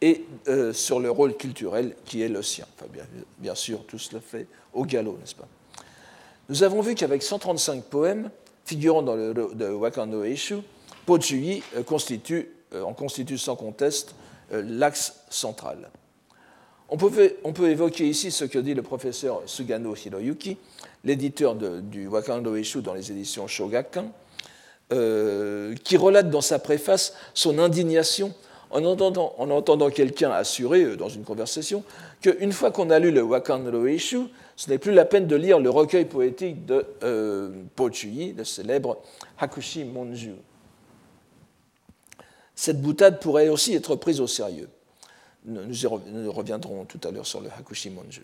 Et sur le rôle culturel qui est le sien. bien, sûr, tout cela fait au galop, n'est-ce pas? Nous avons vu qu'avec 135 poèmes figurant dans le de Wakando Eishu, Po constitue, en constitue sans conteste l'axe central. On peut, évoquer ici ce que dit le professeur Sugano Hiroyuki, l'éditeur du Wakando Eshu dans les éditions Shogakan, euh, qui relate dans sa préface son indignation en entendant, en entendant quelqu'un assurer euh, dans une conversation qu'une fois qu'on a lu le Wakando Eshu, ce n'est plus la peine de lire le recueil poétique de euh, Pochuyi, le célèbre Hakushi Monju. Cette boutade pourrait aussi être prise au sérieux. Nous, reviendrons tout à l'heure sur le Hakushi Monju.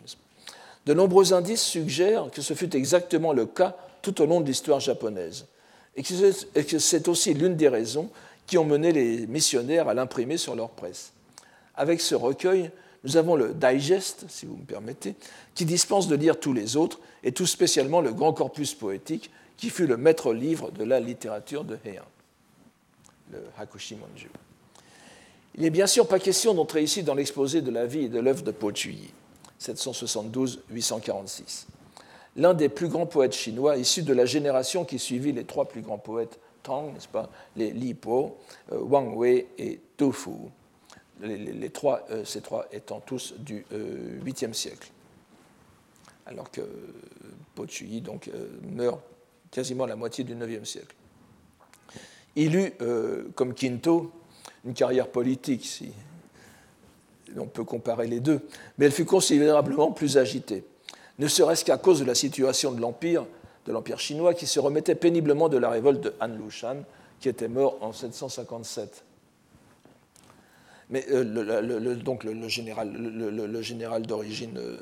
De nombreux indices suggèrent que ce fut exactement le cas tout au long de l'histoire japonaise, et que c'est aussi l'une des raisons qui ont mené les missionnaires à l'imprimer sur leur presse. Avec ce recueil, nous avons le digest, si vous me permettez, qui dispense de lire tous les autres, et tout spécialement le grand corpus poétique qui fut le maître livre de la littérature de Heian, le Hakushi Monju. Il n'est bien sûr pas question d'entrer ici dans l'exposé de la vie et de l'œuvre de Po Chuyi, 772-846. L'un des plus grands poètes chinois, issu de la génération qui suivit les trois plus grands poètes Tang, n'est-ce pas, les Li Po, euh, Wang Wei et Tu Fu, les, trois, euh, ces trois étant tous du 8e euh, siècle. Alors que Po Chuyi donc, meurt quasiment la moitié du 9e siècle. Il eut, comme Quinto, une carrière politique, si on peut comparer les deux, mais elle fut considérablement plus agitée, ne serait-ce qu'à cause de la situation de l'Empire, de l'Empire chinois, qui se remettait péniblement de la révolte de Han Lushan, qui était mort en 757. Mais euh, le, donc le, général, général d'origine euh,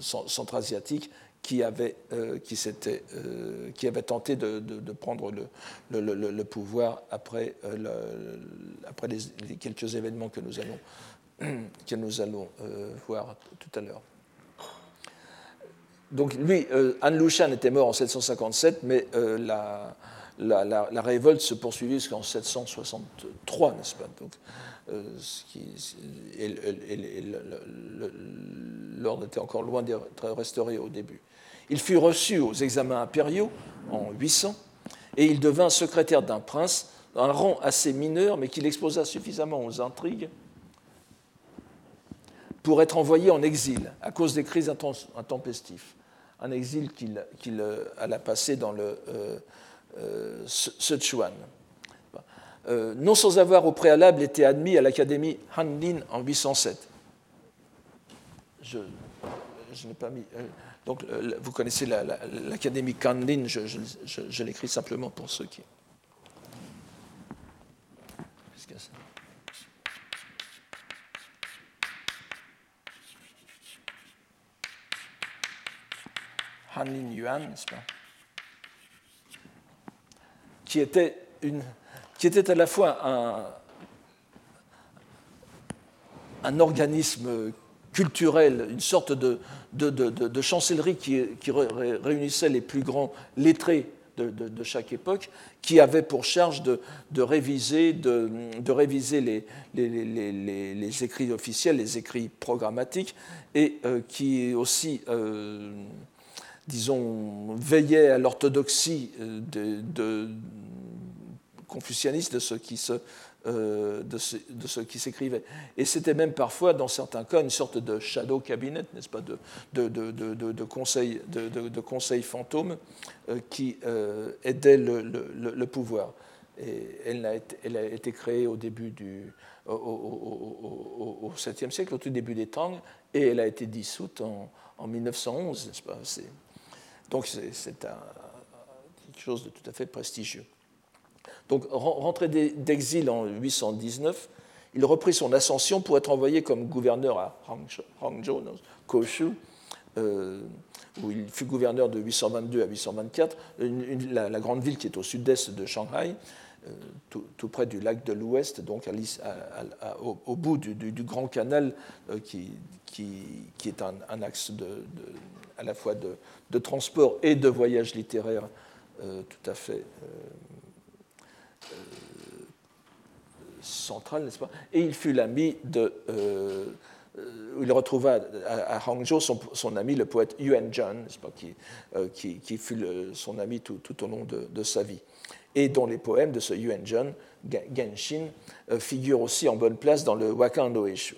centra-asiatique qui avait, euh, qui, euh, qui, avait tenté de, prendre le, le, pouvoir après, après les, quelques événements que nous allons, que nous allons voir tout à l'heure. Donc lui, Han Lushan était mort en 757, mais la, la, révolte se poursuivit jusqu'en 763, n'est-ce pas? Donc, l'ordre était encore loin d'être restauré au début. Il fut reçu aux examens impériaux en 800 et il devint secrétaire d'un prince, un rang assez mineur, mais qu'il exposa suffisamment aux intrigues pour être envoyé en exil à cause des crises intempestives. Un exil qu'il euh, alla passer dans le euh, euh Sichuan. Non sans avoir au préalable été admis à l'académie Hanlin en 807. Je, n'ai pas mis. Donc, vous connaissez l'académie Kanlin, je, l'écris simplement pour ceux qui. Hanlin Yuan, n'est-ce pas? Qui était, à la fois un, organisme culturel, une sorte de, chancellerie qui, réunissait les plus grands lettrés de, chaque époque, qui avait pour charge de, réviser, les, écrits officiels, les écrits programmatiques, et euh, qui aussi, euh, disons, veillait à l'orthodoxie euh, de, confucianiste de ce qui se euh, de, s'écrivait. Et c'était même parfois, dans certains cas, une sorte de shadow cabinet, n'est-ce pas, de, de, de conseil, de, conseil fantôme euh, qui euh, aidait le, pouvoir. Et elle a, été, créée au début du, au, 7e siècle, au tout début des Tang, et elle a été dissoute en, en 1911, n'est-ce pas Donc c'est quelque chose de tout à fait prestigieux. Donc, rentré d'exil en 819, il reprit son ascension pour être envoyé comme gouverneur à Hangzhou, Koshu, euh, où il fut gouverneur de 822 à 824, la, grande ville qui est au sud-est de Shanghai, euh, tout, près du lac de l'Ouest, donc au, bout du, grand canal euh, qui, est un, axe à la fois de, transport et de voyage littéraire tout à fait centrale, n'est-ce pas? Et il fut l'ami de. il retrouva à, Hangzhou son, ami, le poète Yuan Zhan, pas, qui, qui, fut son ami tout, au long de, sa vie, et dont les poèmes de ce Yuan Zhan, Genshin, figurent aussi en bonne place dans le Wakan no Eshu.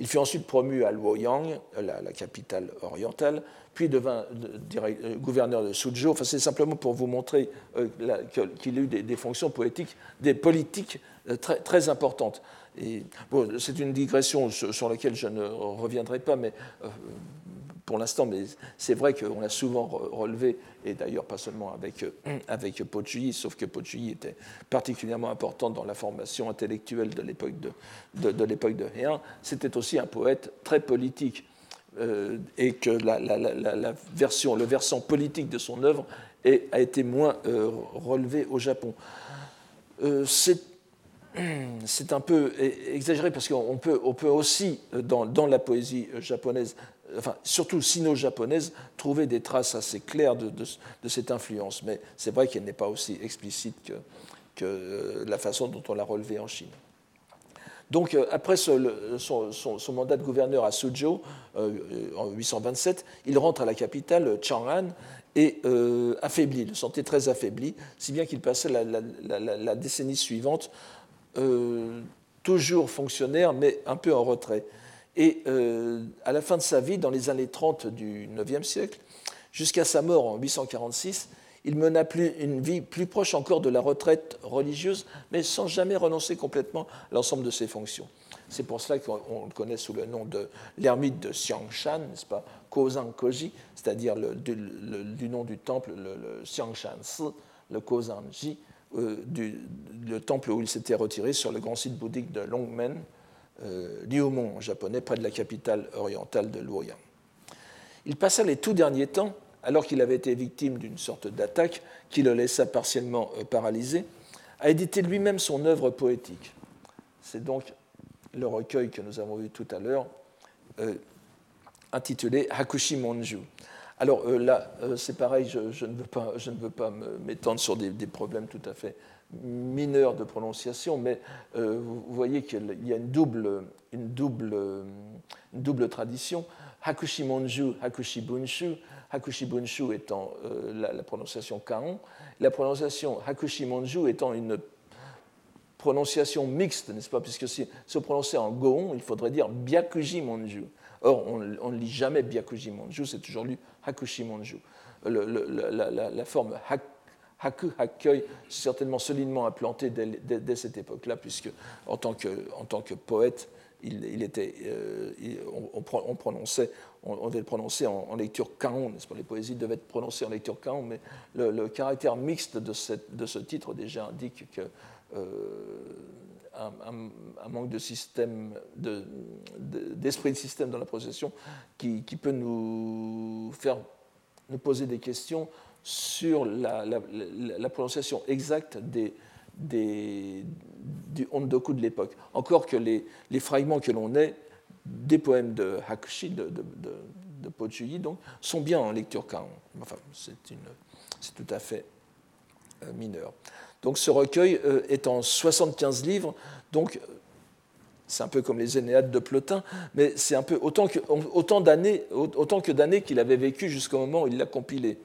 Il fut ensuite promu à Luoyang, la, la capitale orientale, puis devint euh, gouverneur de Suzhou. Enfin, c'est simplement pour vous montrer euh, qu'il a eu des, fonctions poétiques, des politiques euh, très, importantes. Bon, c'est une digression sur laquelle je ne reviendrai pas, mais pour l'instant, mais c'est vrai qu'on a souvent relevé, et d'ailleurs pas seulement avec, euh, avec sauf que Pochuyi était particulièrement important dans la formation intellectuelle de l'époque de, de, l'époque de Heian, c'était aussi un poète très politique, euh, et que la, la, version, le versant politique de son œuvre a été moins euh, relevé au Japon. c'est c'est un peu exagéré parce qu'on peut, on peut aussi, dans, dans, la poésie japonaise, surtout sino-japonaise, trouver des traces assez claires de, cette influence. Mais c'est vrai qu'elle n'est pas aussi explicite que, que, la façon dont on l'a relevée en Chine. Donc, euh, après son, mandat de gouverneur à Suzhou, euh, en 827, il rentre à la capitale, Chang'an, et euh, affaibli, le sentait très affaibli, si bien qu'il passait la, décennie suivante toujours fonctionnaire, mais un peu en retrait. Et euh, à la fin de sa vie, dans les années 30 du IXe siècle, jusqu'à sa mort en 846, il mena plus une vie plus proche encore de la retraite religieuse, mais sans jamais renoncer complètement à l'ensemble de ses fonctions. C'est pour cela qu'on le connaît sous le nom de l'ermite de Xiangshan, n'est-ce pas, Kozan Koji, c'est-à-dire le, du, nom du temple, le, Xiangshan Si, le Kozan Ji, euh, le temple où il s'était retiré sur le grand site bouddhique de Longmen, euh, Liumon japonais, près de la capitale orientale de Luoyang. Il passa les tout derniers temps, alors qu'il avait été victime d'une sorte d'attaque qui le laissa partiellement euh, paralysé, à éditer lui-même son œuvre poétique. C'est donc le recueil que nous avons vu tout à l'heure, euh, intitulé Hakushi Monju. Alors là, c'est pareil, je, ne veux pas, je ne veux pas m'étendre sur des, problèmes tout à fait mineur de prononciation, mais euh, vous voyez qu'il y a une double, une double, une double tradition. Hakushi Monju, Hakushi Bunshu, Hakushi Bunshu étant euh, la, prononciation Kaon, la prononciation Hakushi Monju étant une prononciation mixte, n'est-ce pas Puisque si se prononcer en Goon, il faudrait dire Byakuji Monju. Or, on ne lit jamais Byakuji Monju, c'est toujours lu Hakushi Monju. la, forme Hakushi Haku Hakkei certainement solidement implanté dès, cette époque-là, puisque en tant que, en poète, il, était, euh, on, prononçait, on, devait le prononcer en, lecture kaon, n'est-ce pas? Les poésies devaient être prononcées en lecture kaon, mais le, caractère mixte de, ce titre déjà indique que euh, un, manque de système, d'esprit de, système dans la procession qui peut nous faire nous poser des questions sur la, prononciation exacte des, du Hondoku de l'époque. Encore que les, fragments que l'on ait des poèmes de Hakushi, de, de, de, donc, sont bien en lecture kaon. Enfin, c'est tout à fait euh, mineur. Donc ce recueil euh, est en 75 livres, donc c'est un peu comme les Énéades de Plotin, mais c'est un peu autant que, autant d'années, autant que d'années qu'il avait vécu jusqu'au moment où il l'a compilé.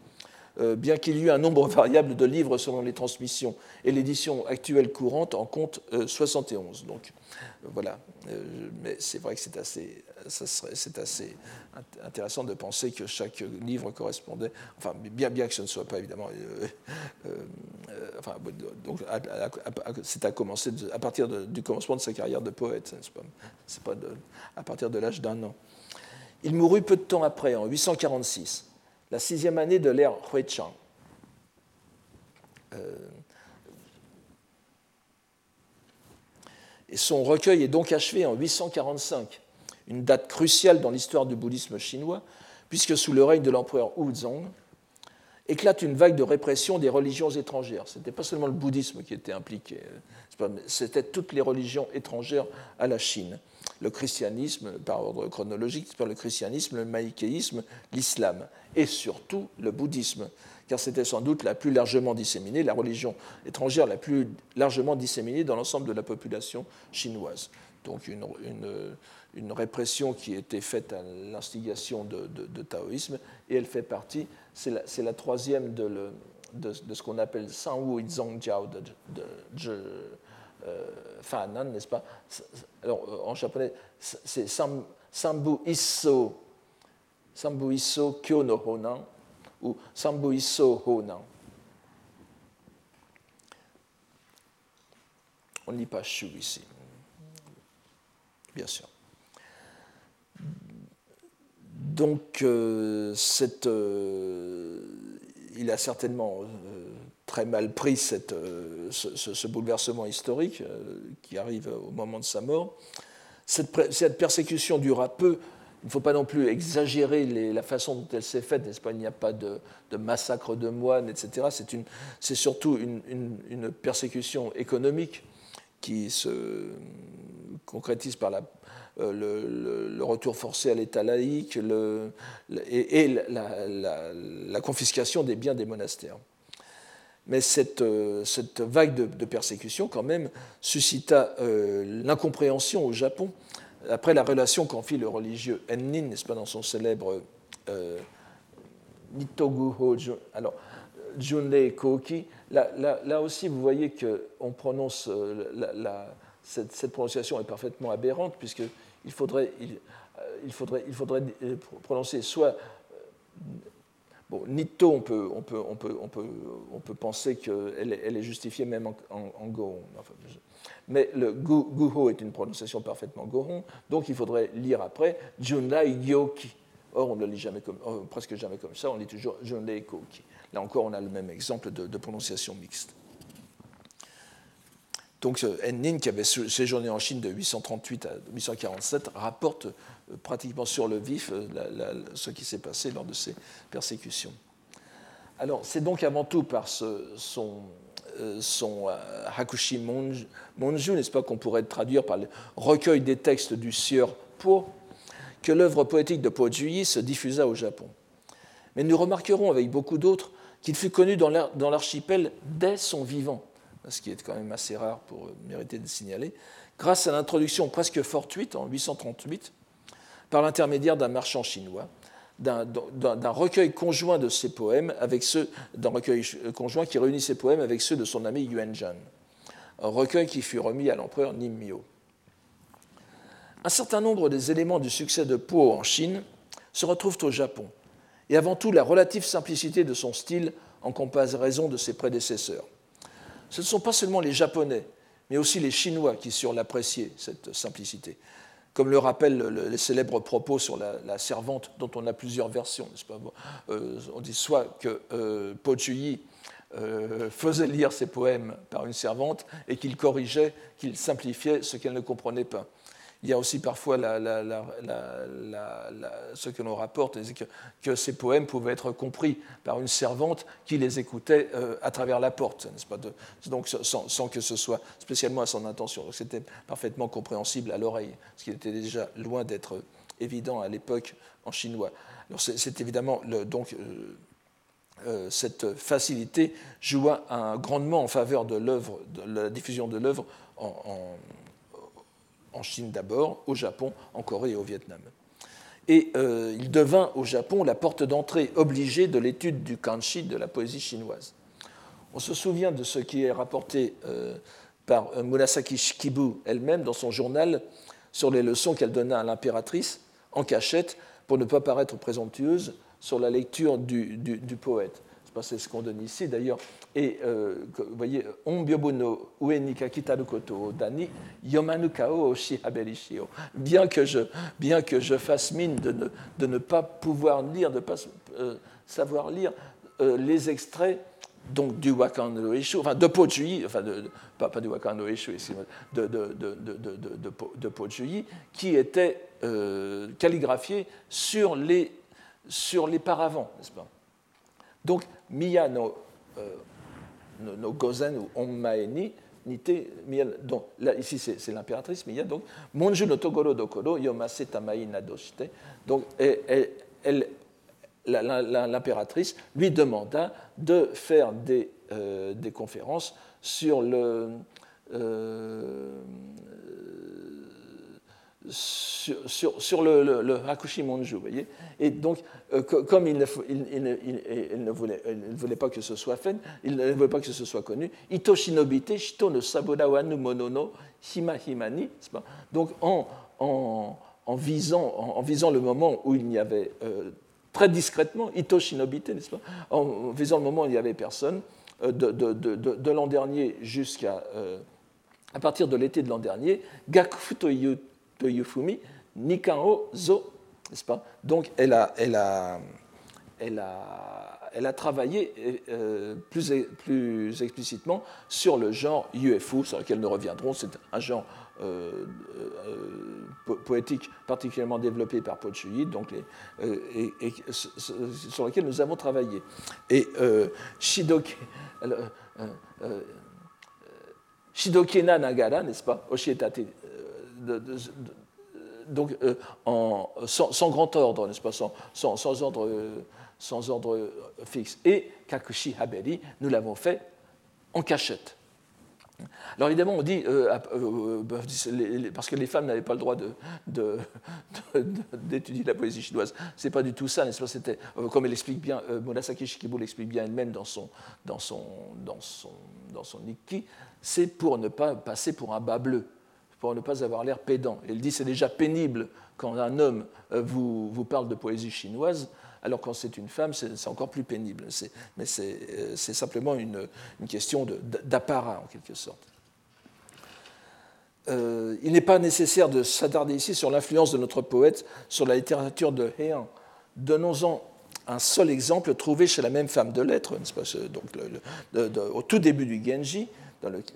Euh, bien qu'il y ait un nombre variable de livres selon les transmissions. Et l'édition actuelle courante en compte 71. Euh, Donc euh, voilà, mais c'est vrai que c'est assez, c'est assez intéressant de penser que chaque livre correspondait, enfin bien, bien que ce ne soit pas évidemment, enfin, donc c'est à commencer à partir du commencement de sa carrière de poète, c'est pas à partir de l'âge d'un an. Il mourut peu de temps après, en 846 la sixième année de l'ère Huichang. Euh, et son recueil est donc achevé en 845, une date cruciale dans l'histoire du bouddhisme chinois, puisque sous le règne de l'empereur Wuzong éclate une vague de répression des religions étrangères. Ce n'était pas seulement le bouddhisme qui était impliqué, c'était toutes les religions étrangères à la Chine. Le christianisme, par ordre chronologique, le christianisme, le maïchéisme, l'islam et surtout le bouddhisme, car c'était sans doute la plus largement disséminée, la religion étrangère la plus largement disséminée dans l'ensemble de la population chinoise. Donc une, une, répression qui était faite à l'instigation de, taoïsme, et elle fait partie, c'est la, la, troisième de, le, de, ce qu'on appelle Sanwu Zhongjiao de, Fanan, n'est-ce pas? Alors, En japonais, c'est Sambu Isso, Sambu Isso Kyo no Honan, ou Sambu Isso Honan. On ne lit pas Shu ici, bien sûr. Donc, euh, cette, euh, il a certainement euh, très mal pris cette, ce, bouleversement historique qui arrive au moment de sa mort. Cette, cette persécution dura peu. Il ne faut pas non plus exagérer la façon dont elle s'est faite, n'est-ce pas? Il n'y a pas de, massacre de moines, etc. C'est surtout une, persécution économique qui se concrétise par euh, le, retour forcé à l'état laïque et, la, confiscation des biens des monastères. Mais cette, euh, cette vague de, persécution, quand même, suscita euh, l'incompréhension au Japon après la relation qu'en fit le religieux Ennin, n'est-ce pas, dans son célèbre euh, Nitoguho, alors Junrei Koki. Là, aussi, vous voyez qu'on prononce la, cette, prononciation est parfaitement aberrante, puisque il faudrait, euh, euh, prononcer soit. Euh, bon, Nito, on peut, on peut, on peut, on peut, on peut penser qu'elle est, justifiée même en, en, mais le Guho est une prononciation parfaitement Gohon, donc il faudrait lire après Junai Gyoki. Or, on ne le lit jamais comme, presque jamais comme ça, on lit toujours Junai Koki. Là encore, on a le même exemple de, de prononciation mixte. Donc Ennin, qui avait séjourné en Chine de 838 à 847, rapporte euh, pratiquement sur le vif euh, ce qui s'est passé lors de ces persécutions. Alors, c'est donc avant tout par son, euh, Hakushi Monju, n'est-ce pas, qu'on pourrait traduire par le recueil des textes du sieur Po, que l'œuvre poétique de Po Juyi se diffusa au Japon. Mais nous remarquerons avec beaucoup d'autres qu'il fut connu dans l'archipel dès son vivant ce qui est quand même assez rare pour mériter de signaler, grâce à l'introduction presque fortuite en 838, par l'intermédiaire d'un marchand chinois, d'un recueil conjoint de ses poèmes avec ceux d'un recueil conjoint qui réunit ses poèmes avec ceux de son ami Yuan Zhan, un recueil qui fut remis à l'empereur Nimmyo. Un certain nombre des éléments du succès de Po en Chine se retrouvent au Japon, et avant tout la relative simplicité de son style en comparaison de ses prédécesseurs ce ne sont pas seulement les Japonais, mais aussi les Chinois qui surent l'apprécier, cette simplicité. Comme le rappellent les célèbres propos sur la, servante, dont on a plusieurs versions, euh, On dit soit que euh, euh, faisait lire ses poèmes par une servante et qu'il corrigeait, qu'il simplifiait ce qu'elle ne comprenait pas. Il y a aussi parfois ce que l'on rapporte, que, que, ces poèmes pouvaient être compris par une servante qui les écoutait euh, à travers la porte, Donc sans, que ce soit spécialement à son intention. C'était parfaitement compréhensible à l'oreille, ce qui était déjà loin d'être évident à l'époque en chinois. C'est évidemment donc euh, euh, cette facilité joua un, grandement en faveur de la diffusion de l'œuvre en en Chine d'abord, au Japon, en Corée et au Vietnam. Et euh, il devint au Japon la porte d'entrée obligée de l'étude du kanji de la poésie chinoise. On se souvient de ce qui est rapporté euh, par euh, Murasaki Shikibu elle-même dans son journal sur les leçons qu'elle donna à l'impératrice en cachette pour ne pas paraître présomptueuse sur la lecture du poète c'est ce qu'on donne ici d'ailleurs. Et euh, vous voyez, uenika dani yomanu kao oshi habelishio. Bien que je, bien que je fasse mine de ne, de ne pas pouvoir lire, de ne pas euh, savoir lire euh, les extraits donc du Wakan no Eshu, enfin de Pojuyi, enfin de, pas, pas, du Wakan no Eshu, de, de, de, de, de Pojuyi, qui était calligraphié sur les, sur les paravents, n'est-ce pas? Donc, Miya no, euh, no, Gozen ou Onmae Nite, donc, là, ici c'est l'impératrice Miya, donc, Monju no Togoro Dokoro Yomase Tamai Nadoshite. Donc, l'impératrice lui demanda de faire des, des conférences sur le, sur, le, le, le, Hakushi Monju, voyez. Et donc, comme il ne, voulait, pas que ce soit fait, il ne voulait pas que ce soit connu, Ito Shinobite, Shito no Saboda Wanu Monono, Hima Himani, donc en, en, en, visant, en, visant le moment où il n'y avait, euh, très discrètement, Ito Shinobite, n'est-ce pas, en visant le moment où il n'y avait personne, euh, de, de, de, de l'an dernier jusqu'à, euh, à partir de l'été de l'an dernier, Gakufuto de Yufumi, Nikao Zo, n'est-ce pas? Donc elle a, elle a, elle a, elle a travaillé euh, plus, plus explicitement sur le genre UFO, sur lequel nous reviendrons. C'est un genre euh, euh, poétique particulièrement développé par Paul donc sur lequel nous avons travaillé. Et Shidoke, Shidokena Nagara, n'est-ce pas? Donc, euh, sans, grand ordre, n'est-ce pas, sans, ordre, sans ordre fixe. Et Kakushi Haberi, nous l'avons fait en cachette. Alors évidemment, on dit, euh, euh, parce que les femmes n'avaient pas le droit d'étudier la poésie chinoise. C'est pas du tout ça, n'est-ce pas comme elle explique bien, Murasaki Shikibu l'explique bien elle-même dans son, dans son, dans son, dans son Nikki, c'est pour ne pas passer pour un bas bleu ne pas avoir l'air pédant. Il dit c'est déjà pénible quand un homme euh, vous, parle de poésie chinoise, alors quand c'est une femme, c'est encore plus pénible. Mais euh, c'est simplement une, question d'apparat, en quelque sorte. Euh, il n'est pas nécessaire de s'attarder ici sur l'influence de notre poète sur la littérature de Heian. Donnons-en un seul exemple trouvé chez la même femme de lettres, donc au tout début du Genji,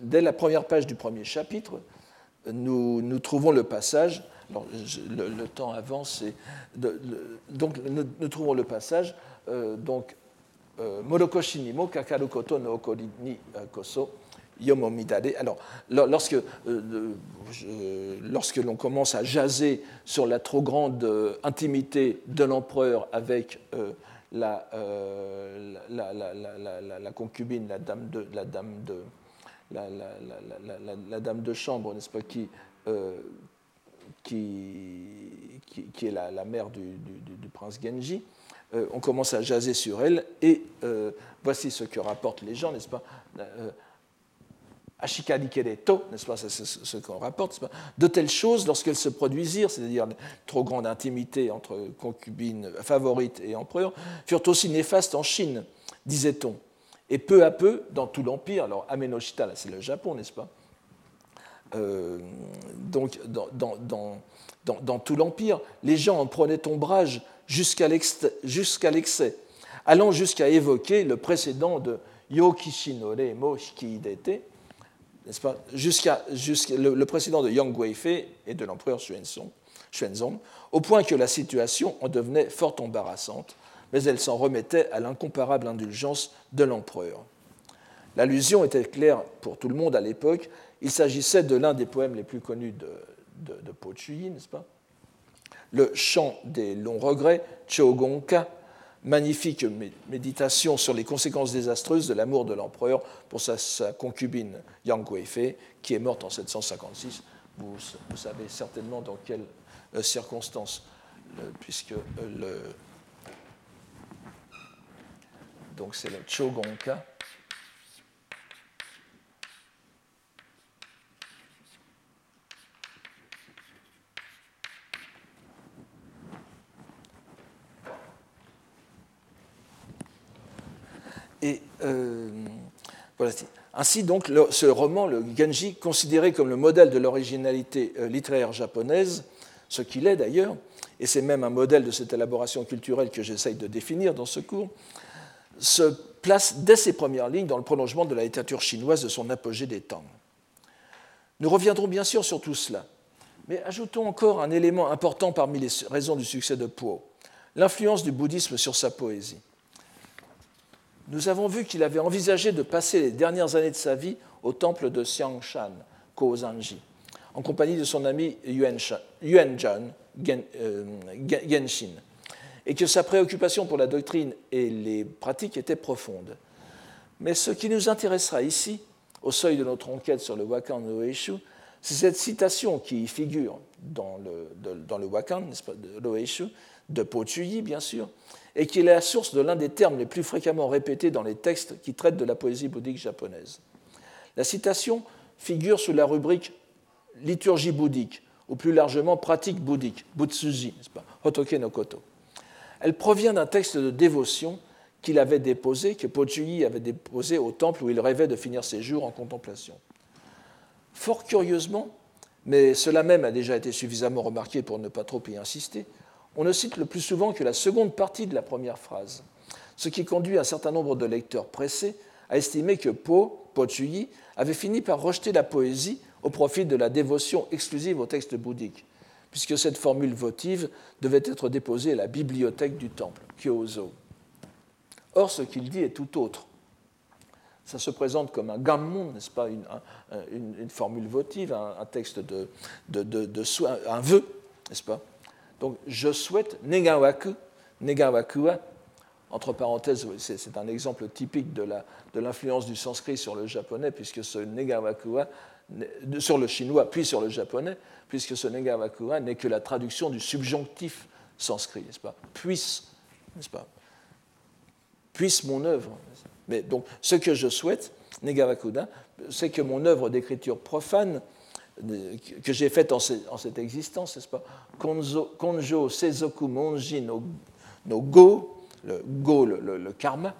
dès la première page du premier chapitre, nous, trouvons le passage, le, temps avance, donc nous, trouvons le passage, euh, donc, euh, Morokoshi ni mo kakaru koto no okori ni euh, koso yomomidade. Alors, lorsque, lorsque l'on commence à jaser sur la trop grande intimité de l'empereur avec la, la, la, la, concubine, la dame de, la dame de la, dame de chambre, n'est-ce pas, qui, euh, qui, qui, est la, mère du, prince Genji. Euh, on commence à jaser sur elle, et euh, voici ce que rapportent les gens, n'est-ce pas Ashikadi Kereto, n'est-ce pas, c'est ce qu'on rapporte, pas de telles choses, lorsqu'elles se produisirent, c'est-à-dire trop grande intimité entre concubines favorites et empereur, furent aussi néfastes en Chine, disait-on. Et peu à peu, dans tout l'Empire, alors Amenoshita, là c'est le Japon, n'est-ce pas euh, Donc, dans, tout l'Empire, les gens en prenaient ombrage jusqu'à l'excès, allant jusqu'à évoquer le précédent de Yokishinore Mo Shikidete, n'est-ce pas Jusqu'à le, le, précédent de Yang Guifei et de l'empereur Xuanzong, au point que la situation en devenait fort embarrassante mais elle s'en remettait à l'incomparable indulgence de l'empereur. L'allusion était claire pour tout le monde à l'époque. Il s'agissait de l'un des poèmes les plus connus de, de, Po Chuyi, n'est-ce pas? Le chant des longs regrets, Chogonka, magnifique méditation sur les conséquences désastreuses de l'amour de l'empereur pour sa, concubine Yang Guifei, qui est morte en 756. Vous, vous savez certainement dans quelles euh, circonstances, puisque euh, le, donc c'est le Chogonka. Euh. Ainsi donc, ce roman, le Genji, considéré comme le modèle de l'originalité euh, littéraire japonaise, ce qu'il est d'ailleurs, et c'est même un modèle de cette élaboration culturelle que j'essaye de définir dans ce cours, se place dès ses premières lignes dans le prolongement de la littérature chinoise de son apogée des Tang. Nous reviendrons bien sûr sur tout cela, mais ajoutons encore un élément important parmi les raisons du succès de Po, l'influence du bouddhisme sur sa poésie. Nous avons vu qu'il avait envisagé de passer les dernières années de sa vie au temple de Xiangshan, Kozanji, en compagnie de son ami Yuan Gen, euh, et que sa préoccupation pour la doctrine et les pratiques était profonde. Mais ce qui nous intéressera ici, au seuil de notre enquête sur le Wakan Loeishu, c'est cette citation qui figure dans le, Wakan, de Loeishu, de Po Chuyi, bien sûr, et qui est la source de l'un des termes les plus fréquemment répétés dans les textes qui traitent de la poésie bouddhique japonaise. La citation figure sous la rubrique liturgie bouddhique, ou plus largement pratique bouddhique, Butsuji, pas, Hotoke no Koto. Elle provient d'un texte de dévotion qu'il avait déposé, que Pochuyi avait déposé au temple où il rêvait de finir ses jours en contemplation. Fort curieusement, mais cela même a déjà été suffisamment remarqué pour ne pas trop y insister, on ne cite le plus souvent que la seconde partie de la première phrase, ce qui conduit un certain nombre de lecteurs pressés à estimer que Po, Pochuyi, avait fini par rejeter la poésie au profit de la dévotion exclusive au texte bouddhique, puisque cette formule votive devait être déposée à la bibliothèque du temple, Kyozo. Or, ce qu'il dit est tout autre. Ça se présente comme un gammon, n'est-ce pas, une, formule votive, un, texte de, de, de, un vœu, n'est-ce pas? Donc, je souhaite negawaku, negawakua, entre parenthèses, c'est un exemple typique de l'influence du sanskrit sur le japonais, puisque ce negawakua sur le chinois puis sur le japonais, puisque ce Negawakura n'est que la traduction du subjonctif sanskrit, n'est-ce pas? Puisse, n'est-ce pas? Puisse mon œuvre. Mais donc, ce que je souhaite, Negawakura, c'est que mon œuvre d'écriture profane, que j'ai faite en, cette existence, n'est-ce pas? Konjo Seizoku Monji no, Go, le Go, le karma,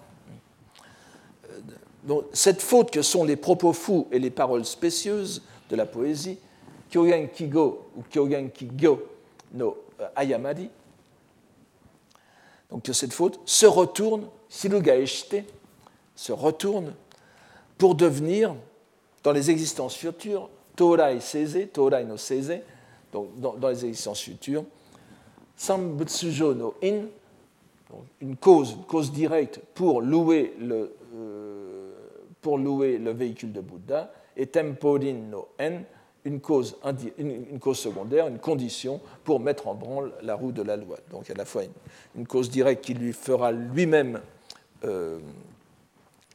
donc, cette faute que sont les propos fous et les paroles spécieuses de la poésie, Kyogen Kigo ou Kyogen Kigyo no euh, Ayamadi, donc que cette faute se retourne, Silugaeshite, se retourne pour devenir, dans les existences futures, Torai Seize, Torai no Seize, donc dans, les existences futures, Sambutsujo no In, une cause, une cause directe pour louer le, pour louer le véhicule de Bouddha, et temporin no en, une cause, secondaire, une condition pour mettre en branle la roue de la loi. Donc à la fois une, cause directe qui lui fera lui-même euh,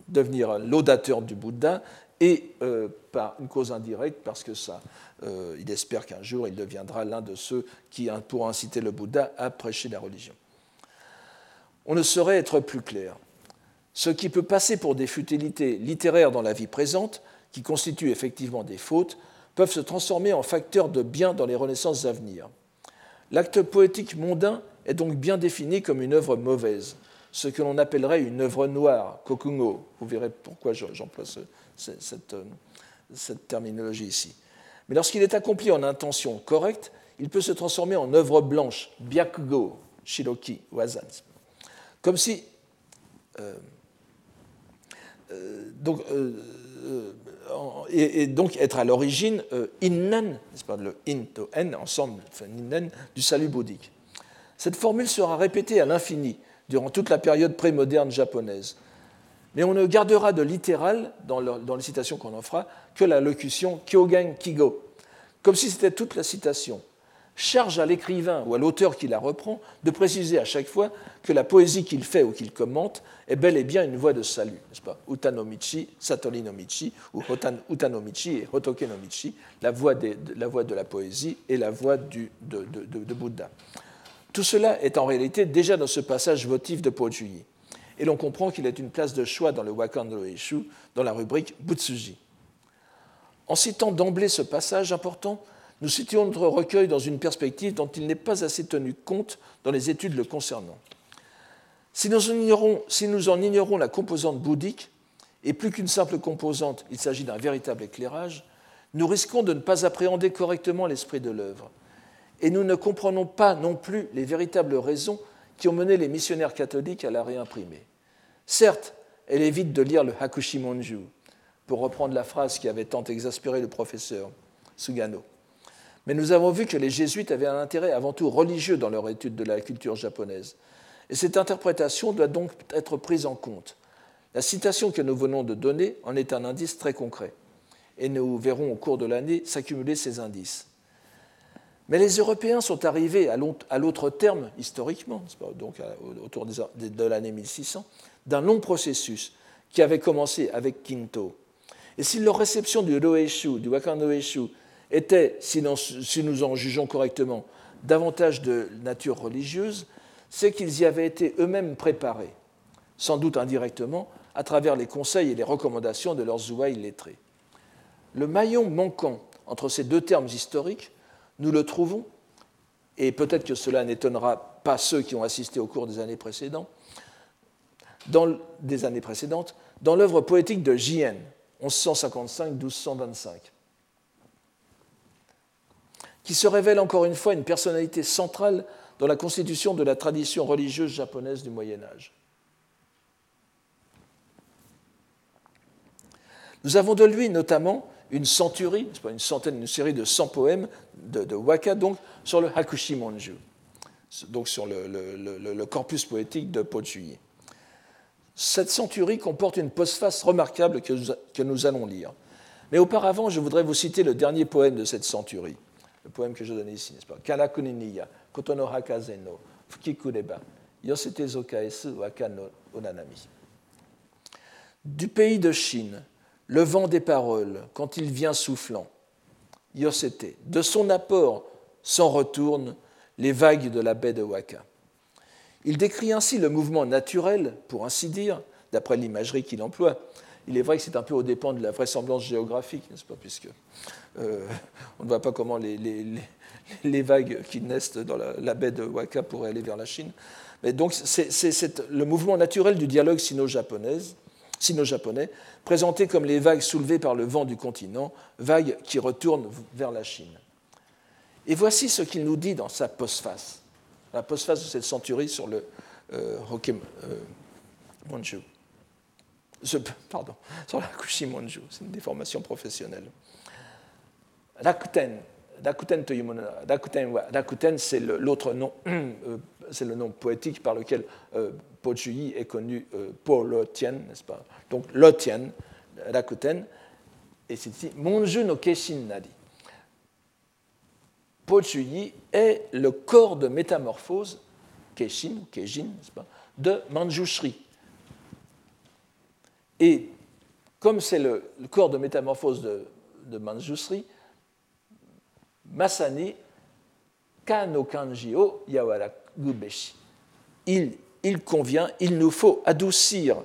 devenir l'audateur du Bouddha, et euh, une cause indirecte parce que euh, il espère qu'un jour il deviendra l'un de ceux qui pourront inciter le Bouddha à prêcher la religion. On ne saurait être plus clair. Ce qui peut passer pour des futilités littéraires dans la vie présente, qui constituent effectivement des fautes, peuvent se transformer en facteurs de bien dans les renaissances à venir. L'acte poétique mondain est donc bien défini comme une œuvre mauvaise, ce que l'on appellerait une œuvre noire, kokungo. Vous verrez pourquoi j'emploie cette, euh, cette terminologie ici. Mais lorsqu'il est accompli en intention correcte, il peut se transformer en œuvre blanche, byakugo, shiroki, wazan. Comme si euh, donc, euh, euh, et, donc être à l'origine c'est pas le in to n ensemble, enfin, innan, du salut bouddhique. Cette formule sera répétée à l'infini durant toute la période prémoderne japonaise. Mais on ne gardera de littéral, dans, dans les citations qu'on en fera, que la locution Kyogen Kigo, comme si c'était toute la citation charge à l'écrivain ou à l'auteur qui la reprend de préciser à chaque fois que la poésie qu'il fait ou qu'il commente est bel et bien une voie de salut, n'est-ce pas? Utanomichi, Satori no Michi, ou Utanomichi et Hotoke no Michi, la voie, de la poésie et la voie de, Bouddha. Tout cela est en réalité déjà dans ce passage votif de Pojuyi, et l'on comprend qu'il est une place de choix dans le Wakan no Eshu, dans la rubrique Butsuji. En citant d'emblée ce passage important, nous situons notre recueil dans une perspective dont il n'est pas assez tenu compte dans les études le concernant. Si nous, en ignorons, la composante bouddhique, et plus qu'une simple composante, il s'agit d'un véritable éclairage, nous risquons de ne pas appréhender correctement l'esprit de l'œuvre. Et nous ne comprenons pas non plus les véritables raisons qui ont mené les missionnaires catholiques à la réimprimer. Certes, elle évite de lire le Hakushimonju, pour reprendre la phrase qui avait tant exaspéré le professeur Sugano. Mais nous avons vu que les jésuites avaient un intérêt avant tout religieux dans leur étude de la culture japonaise. Et cette interprétation doit donc être prise en compte. La citation que nous venons de donner en est un indice très concret. Et nous verrons au cours de l'année s'accumuler ces indices. Mais les Européens sont arrivés à l'autre terme, historiquement, donc autour de l'année 1600, d'un long processus qui avait commencé avec Quinto. Et si leur réception du Roeshu, du Wakan Roeshu, était, si nous en jugeons correctement, davantage de nature religieuse, c'est qu'ils y avaient été eux-mêmes préparés, sans doute indirectement, à travers les conseils et les recommandations de leurs zouaïs lettrés. Le maillon manquant entre ces deux termes historiques nous le trouvons, et peut-être que cela n'étonnera pas ceux qui ont assisté au cours des années précédentes, dans, des années précédentes, dans l'œuvre poétique de J.N., 1155-1225, qui se révèle encore une fois une personnalité centrale dans la constitution de la tradition religieuse japonaise du Moyen Âge. Nous avons de lui notamment une centurie, une centaine, une série de 100 poèmes de, waka, donc sur le Hakushimonju, donc sur le, corpus poétique de Pochuyi. Cette centurie comporte une postface remarquable que nous allons lire. Mais auparavant, je voudrais vous citer le dernier poème de cette centurie, le poème que je donne ici, n'est-ce pas? Kanakuniniya, Kotono Hakazeno, Fukikureba, Yosete Zokaesu Waka no Onanami. Du pays de Chine, le vent des paroles, quand il vient soufflant, Yosete, de son apport s'en retournent les vagues de la baie de Waka. Il décrit ainsi le mouvement naturel, pour ainsi dire, d'après l'imagerie qu'il emploie. Il est vrai que c'est un peu au dépend de la vraisemblance géographique, n'est-ce pas, puisque euh, on ne voit pas comment les, vagues qui naissent dans la, baie de Waka pourraient aller vers la Chine. Mais donc c'est le mouvement naturel du dialogue sino-japonais, présentés comme les vagues soulevées par le vent du continent, vagues qui retournent vers la Chine. Et voici ce qu'il nous dit dans sa postface, la postface de cette centurie sur le euh, euh pardon, sur la Kushimonju, c'est une déformation professionnelle. Rakuten, Rakuten, Rakuten, Rakuten c'est l'autre nom, euh, c'est le nom poétique par lequel euh, Pochuyi est connu euh, pour le Tien, n'est-ce pas? Donc le Tien, Rakuten, et c'est ici Monju no Keshin Nadi. Pochuyi est le corps de métamorphose, Keshin, Kejin, n'est-ce pas, de Manjushri. Et comme c'est le, corps de métamorphose de Manjushri, Masani Kano Kanji o Yawaragubeshi. Il convient, il nous faut adoucir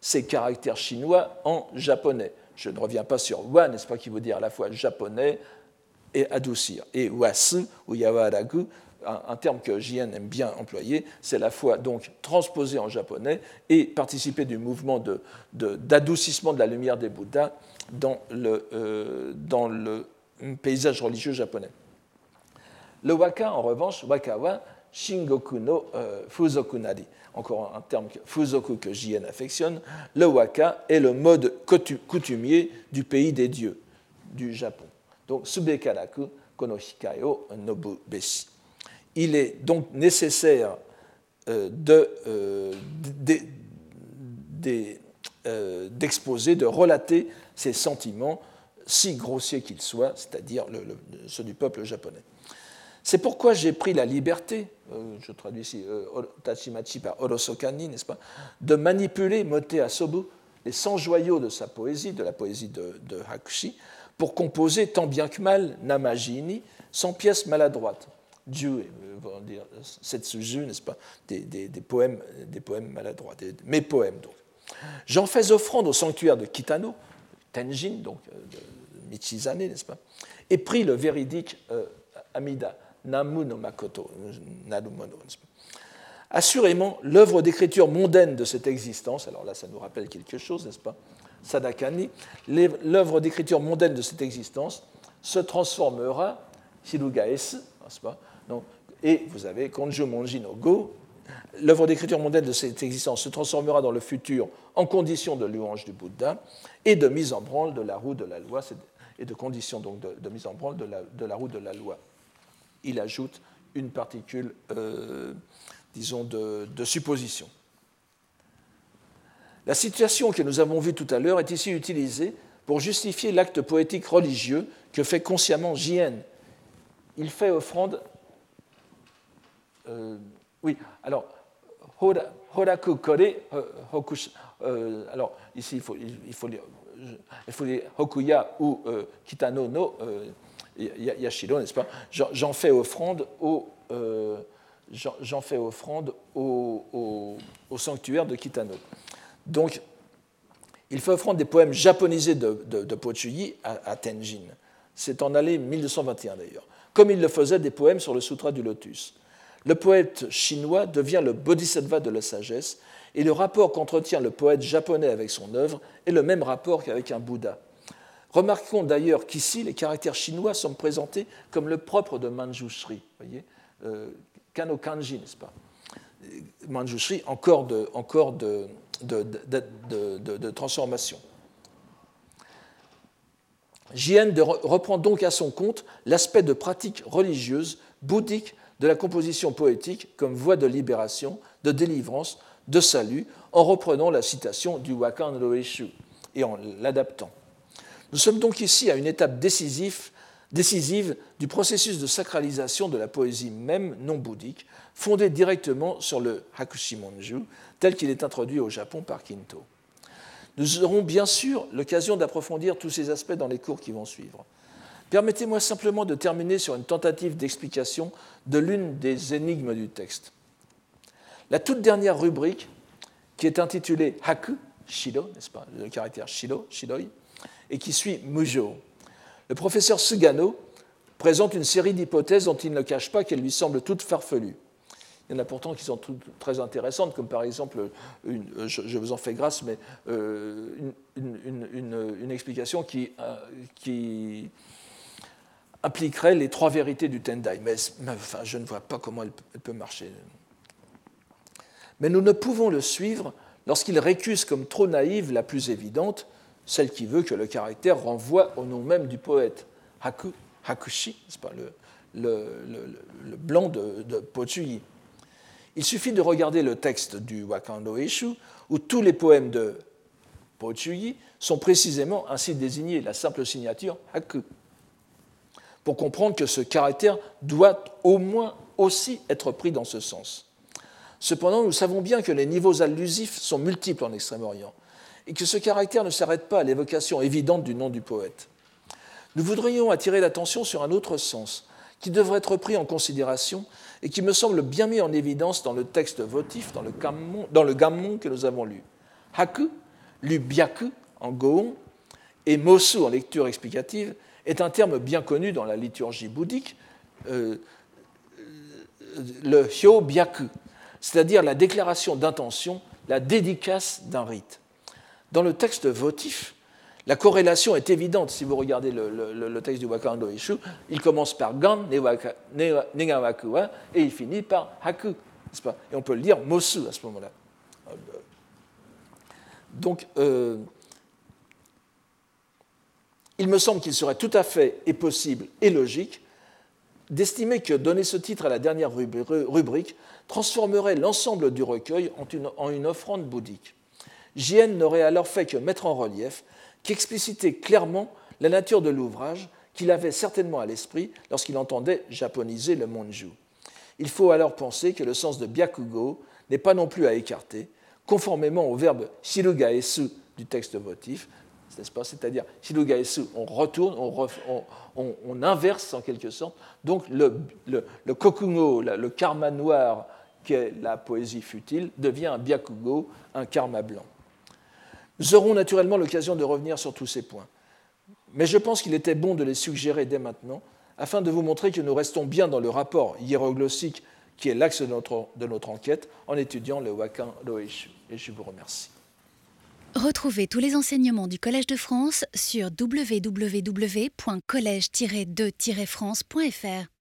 ces caractères chinois en japonais. Je ne reviens pas sur wa, n'est-ce pas, qui veut dire à la fois japonais et adoucir. Et wasu ou yawaragu, un, terme que Jien aime bien employer, c'est la fois donc transposé en japonais et participer du mouvement d'adoucissement de, de, la lumière des Bouddhas dans le, euh, dans le paysage religieux japonais. Le waka, en revanche, wakawa, Shingoku no euh, encore un terme que Fuzoku que Jien affectionne, le waka est le mode coutumier du pays des dieux, du Japon. Donc, Subekaraku kono hikai o nobu. Il est donc nécessaire euh, euh, d'exposer, de, relater ces sentiments, si grossiers qu'ils soient, c'est-à-dire ceux du peuple japonais. C'est pourquoi j'ai pris la liberté, euh, je traduis ici euh, Tachimachi par Orosokani, n'est-ce pas, de manipuler Mote Asobu, les 100 joyaux de sa poésie, de la poésie de, Hakushi, pour composer tant bien que mal Namajini, sans pièces maladroites. Dieu, euh, dire Setsuju, n'est-ce pas, des, poèmes, des poèmes maladroits, mes poèmes donc. J'en fais offrande au sanctuaire de Kitano, Tenjin, donc de Michizane, n'est-ce pas, et pris le véridique Amida, Namu no Makoto, Assurément, l'œuvre d'écriture mondaine de cette existence, alors là ça nous rappelle quelque chose, n'est-ce pas? Sadakani, l'œuvre d'écriture mondaine de cette existence se transformera, Shirugaes, n'est-ce pas? Et vous avez Konjo Monji no Go, l'œuvre d'écriture mondaine de cette existence se transformera dans le futur en condition de louange du Bouddha et de mise en branle de la roue de la loi, et de conditions donc de, mise en branle de la, de la roue de la loi il ajoute une particule, euh, disons, de, supposition. La situation que nous avons vue tout à l'heure est ici utilisée pour justifier l'acte poétique religieux que fait consciemment Jien. il fait offrande. Euh, oui, alors, Horaku Kore, Hokush, alors ici il faut, il faut, lire, il faut lire Hokuya ou Kitano no Yashiro, n'est-ce pas? J'en fais offrande au. J'en fais offrande au, au, sanctuaire de Kitano. Donc, il fait offrande des poèmes japonisés de, de, Pochuyi à, Tenjin. C'est en allée 1221 d'ailleurs, comme il le faisait des poèmes sur le Sutra du Lotus. Le poète chinois devient le bodhisattva de la sagesse, et le rapport qu'entretient le poète japonais avec son œuvre est le même rapport qu'avec un Bouddha. Remarquons d'ailleurs qu'ici, les caractères chinois sont présentés comme le propre de Manjushri, voyez, euh, Kano Kanji, n'est-ce pas? Manjushri, encore de, de, transformation. Jien reprend donc à son compte l'aspect de pratique religieuse, bouddhique de la composition poétique comme voie de libération, de délivrance, de salut, en reprenant la citation du Wakan Roeshu et en l'adaptant. Nous sommes donc ici à une étape décisive, décisive du processus de sacralisation de la poésie même non bouddhique, fondée directement sur le Hakushimonju, tel qu'il est introduit au Japon par Kinto. Nous aurons bien sûr l'occasion d'approfondir tous ces aspects dans les cours qui vont suivre. Permettez-moi simplement de terminer sur une tentative d'explication de l'une des énigmes du texte. La toute dernière rubrique, qui est intitulée Haku, Shiro, n'est-ce pas, le caractère Shiro, Shiroi, et qui suit Mujo. Le professeur Sugano présente une série d'hypothèses dont il ne cache pas qu'elles lui semblent toutes farfelues. Il y en a pourtant qui sont très intéressantes, comme par exemple, je, vous en fais grâce, mais euh, une, explication qui, euh, qui, impliquerait les trois vérités du Tendai. Mais, je ne vois pas comment elle, peut marcher. Mais nous ne pouvons le suivre lorsqu'il récuse comme trop naïve la plus évidente, celle qui veut que le caractère renvoie au nom même du poète, Haku, Hakushi, pas, le, blanc de, de. Il suffit de regarder le texte du Wakando Eshu, où tous les poèmes de Pochuyi sont précisément ainsi désignés, la simple signature Haku, pour comprendre que ce caractère doit au moins aussi être pris dans ce sens. Cependant, nous savons bien que les niveaux allusifs sont multiples en Extrême-Orient et que ce caractère ne s'arrête pas à l'évocation évidente du nom du poète. Nous voudrions attirer l'attention sur un autre sens qui devrait être pris en considération et qui me semble bien mis en évidence dans le texte votif, dans le gammon, que nous avons lu. Haku, lu byaku en goon, et mosu en lecture explicative, est un terme bien connu dans la liturgie bouddhique, euh, le hyo byaku, c'est-à-dire la déclaration d'intention, la dédicace d'un rite. Dans le texte votif, la corrélation est évidente si vous regardez le, texte du Wakando Ishu. Il commence par Gan, Negawakua, et il finit par Haku. Pas? Et on peut le dire Mosu à ce moment-là. Donc, euh, il me semble qu'il serait tout à fait possible et logique d'estimer que donner ce titre à la dernière rubrique transformerait l'ensemble du recueil en une, offrande bouddhique. Jien n'aurait alors fait que mettre en relief qui explicitait clairement la nature de l'ouvrage qu'il avait certainement à l'esprit lorsqu'il entendait japoniser le Monju. Il faut alors penser que le sens de byakugo n'est pas non plus à écarter, conformément au verbe shirugaesu du texte votif, c'est-à-dire shirugaesu, on retourne, on, inverse en quelque sorte. Donc le, le, le kokugo, le karma noir la poésie futile, devient un byakugo, un karma blanc. Nous aurons naturellement l'occasion de revenir sur tous ces points. Mais je pense qu'il était bon de les suggérer dès maintenant, afin de vous montrer que nous restons bien dans le rapport hiéroglossique qui est l'axe de notre, de notre, enquête, en étudiant le Wakan Loeshu. Et je vous remercie. Retrouvez tous les enseignements du Collège de France sur www.colège-2-france.fr.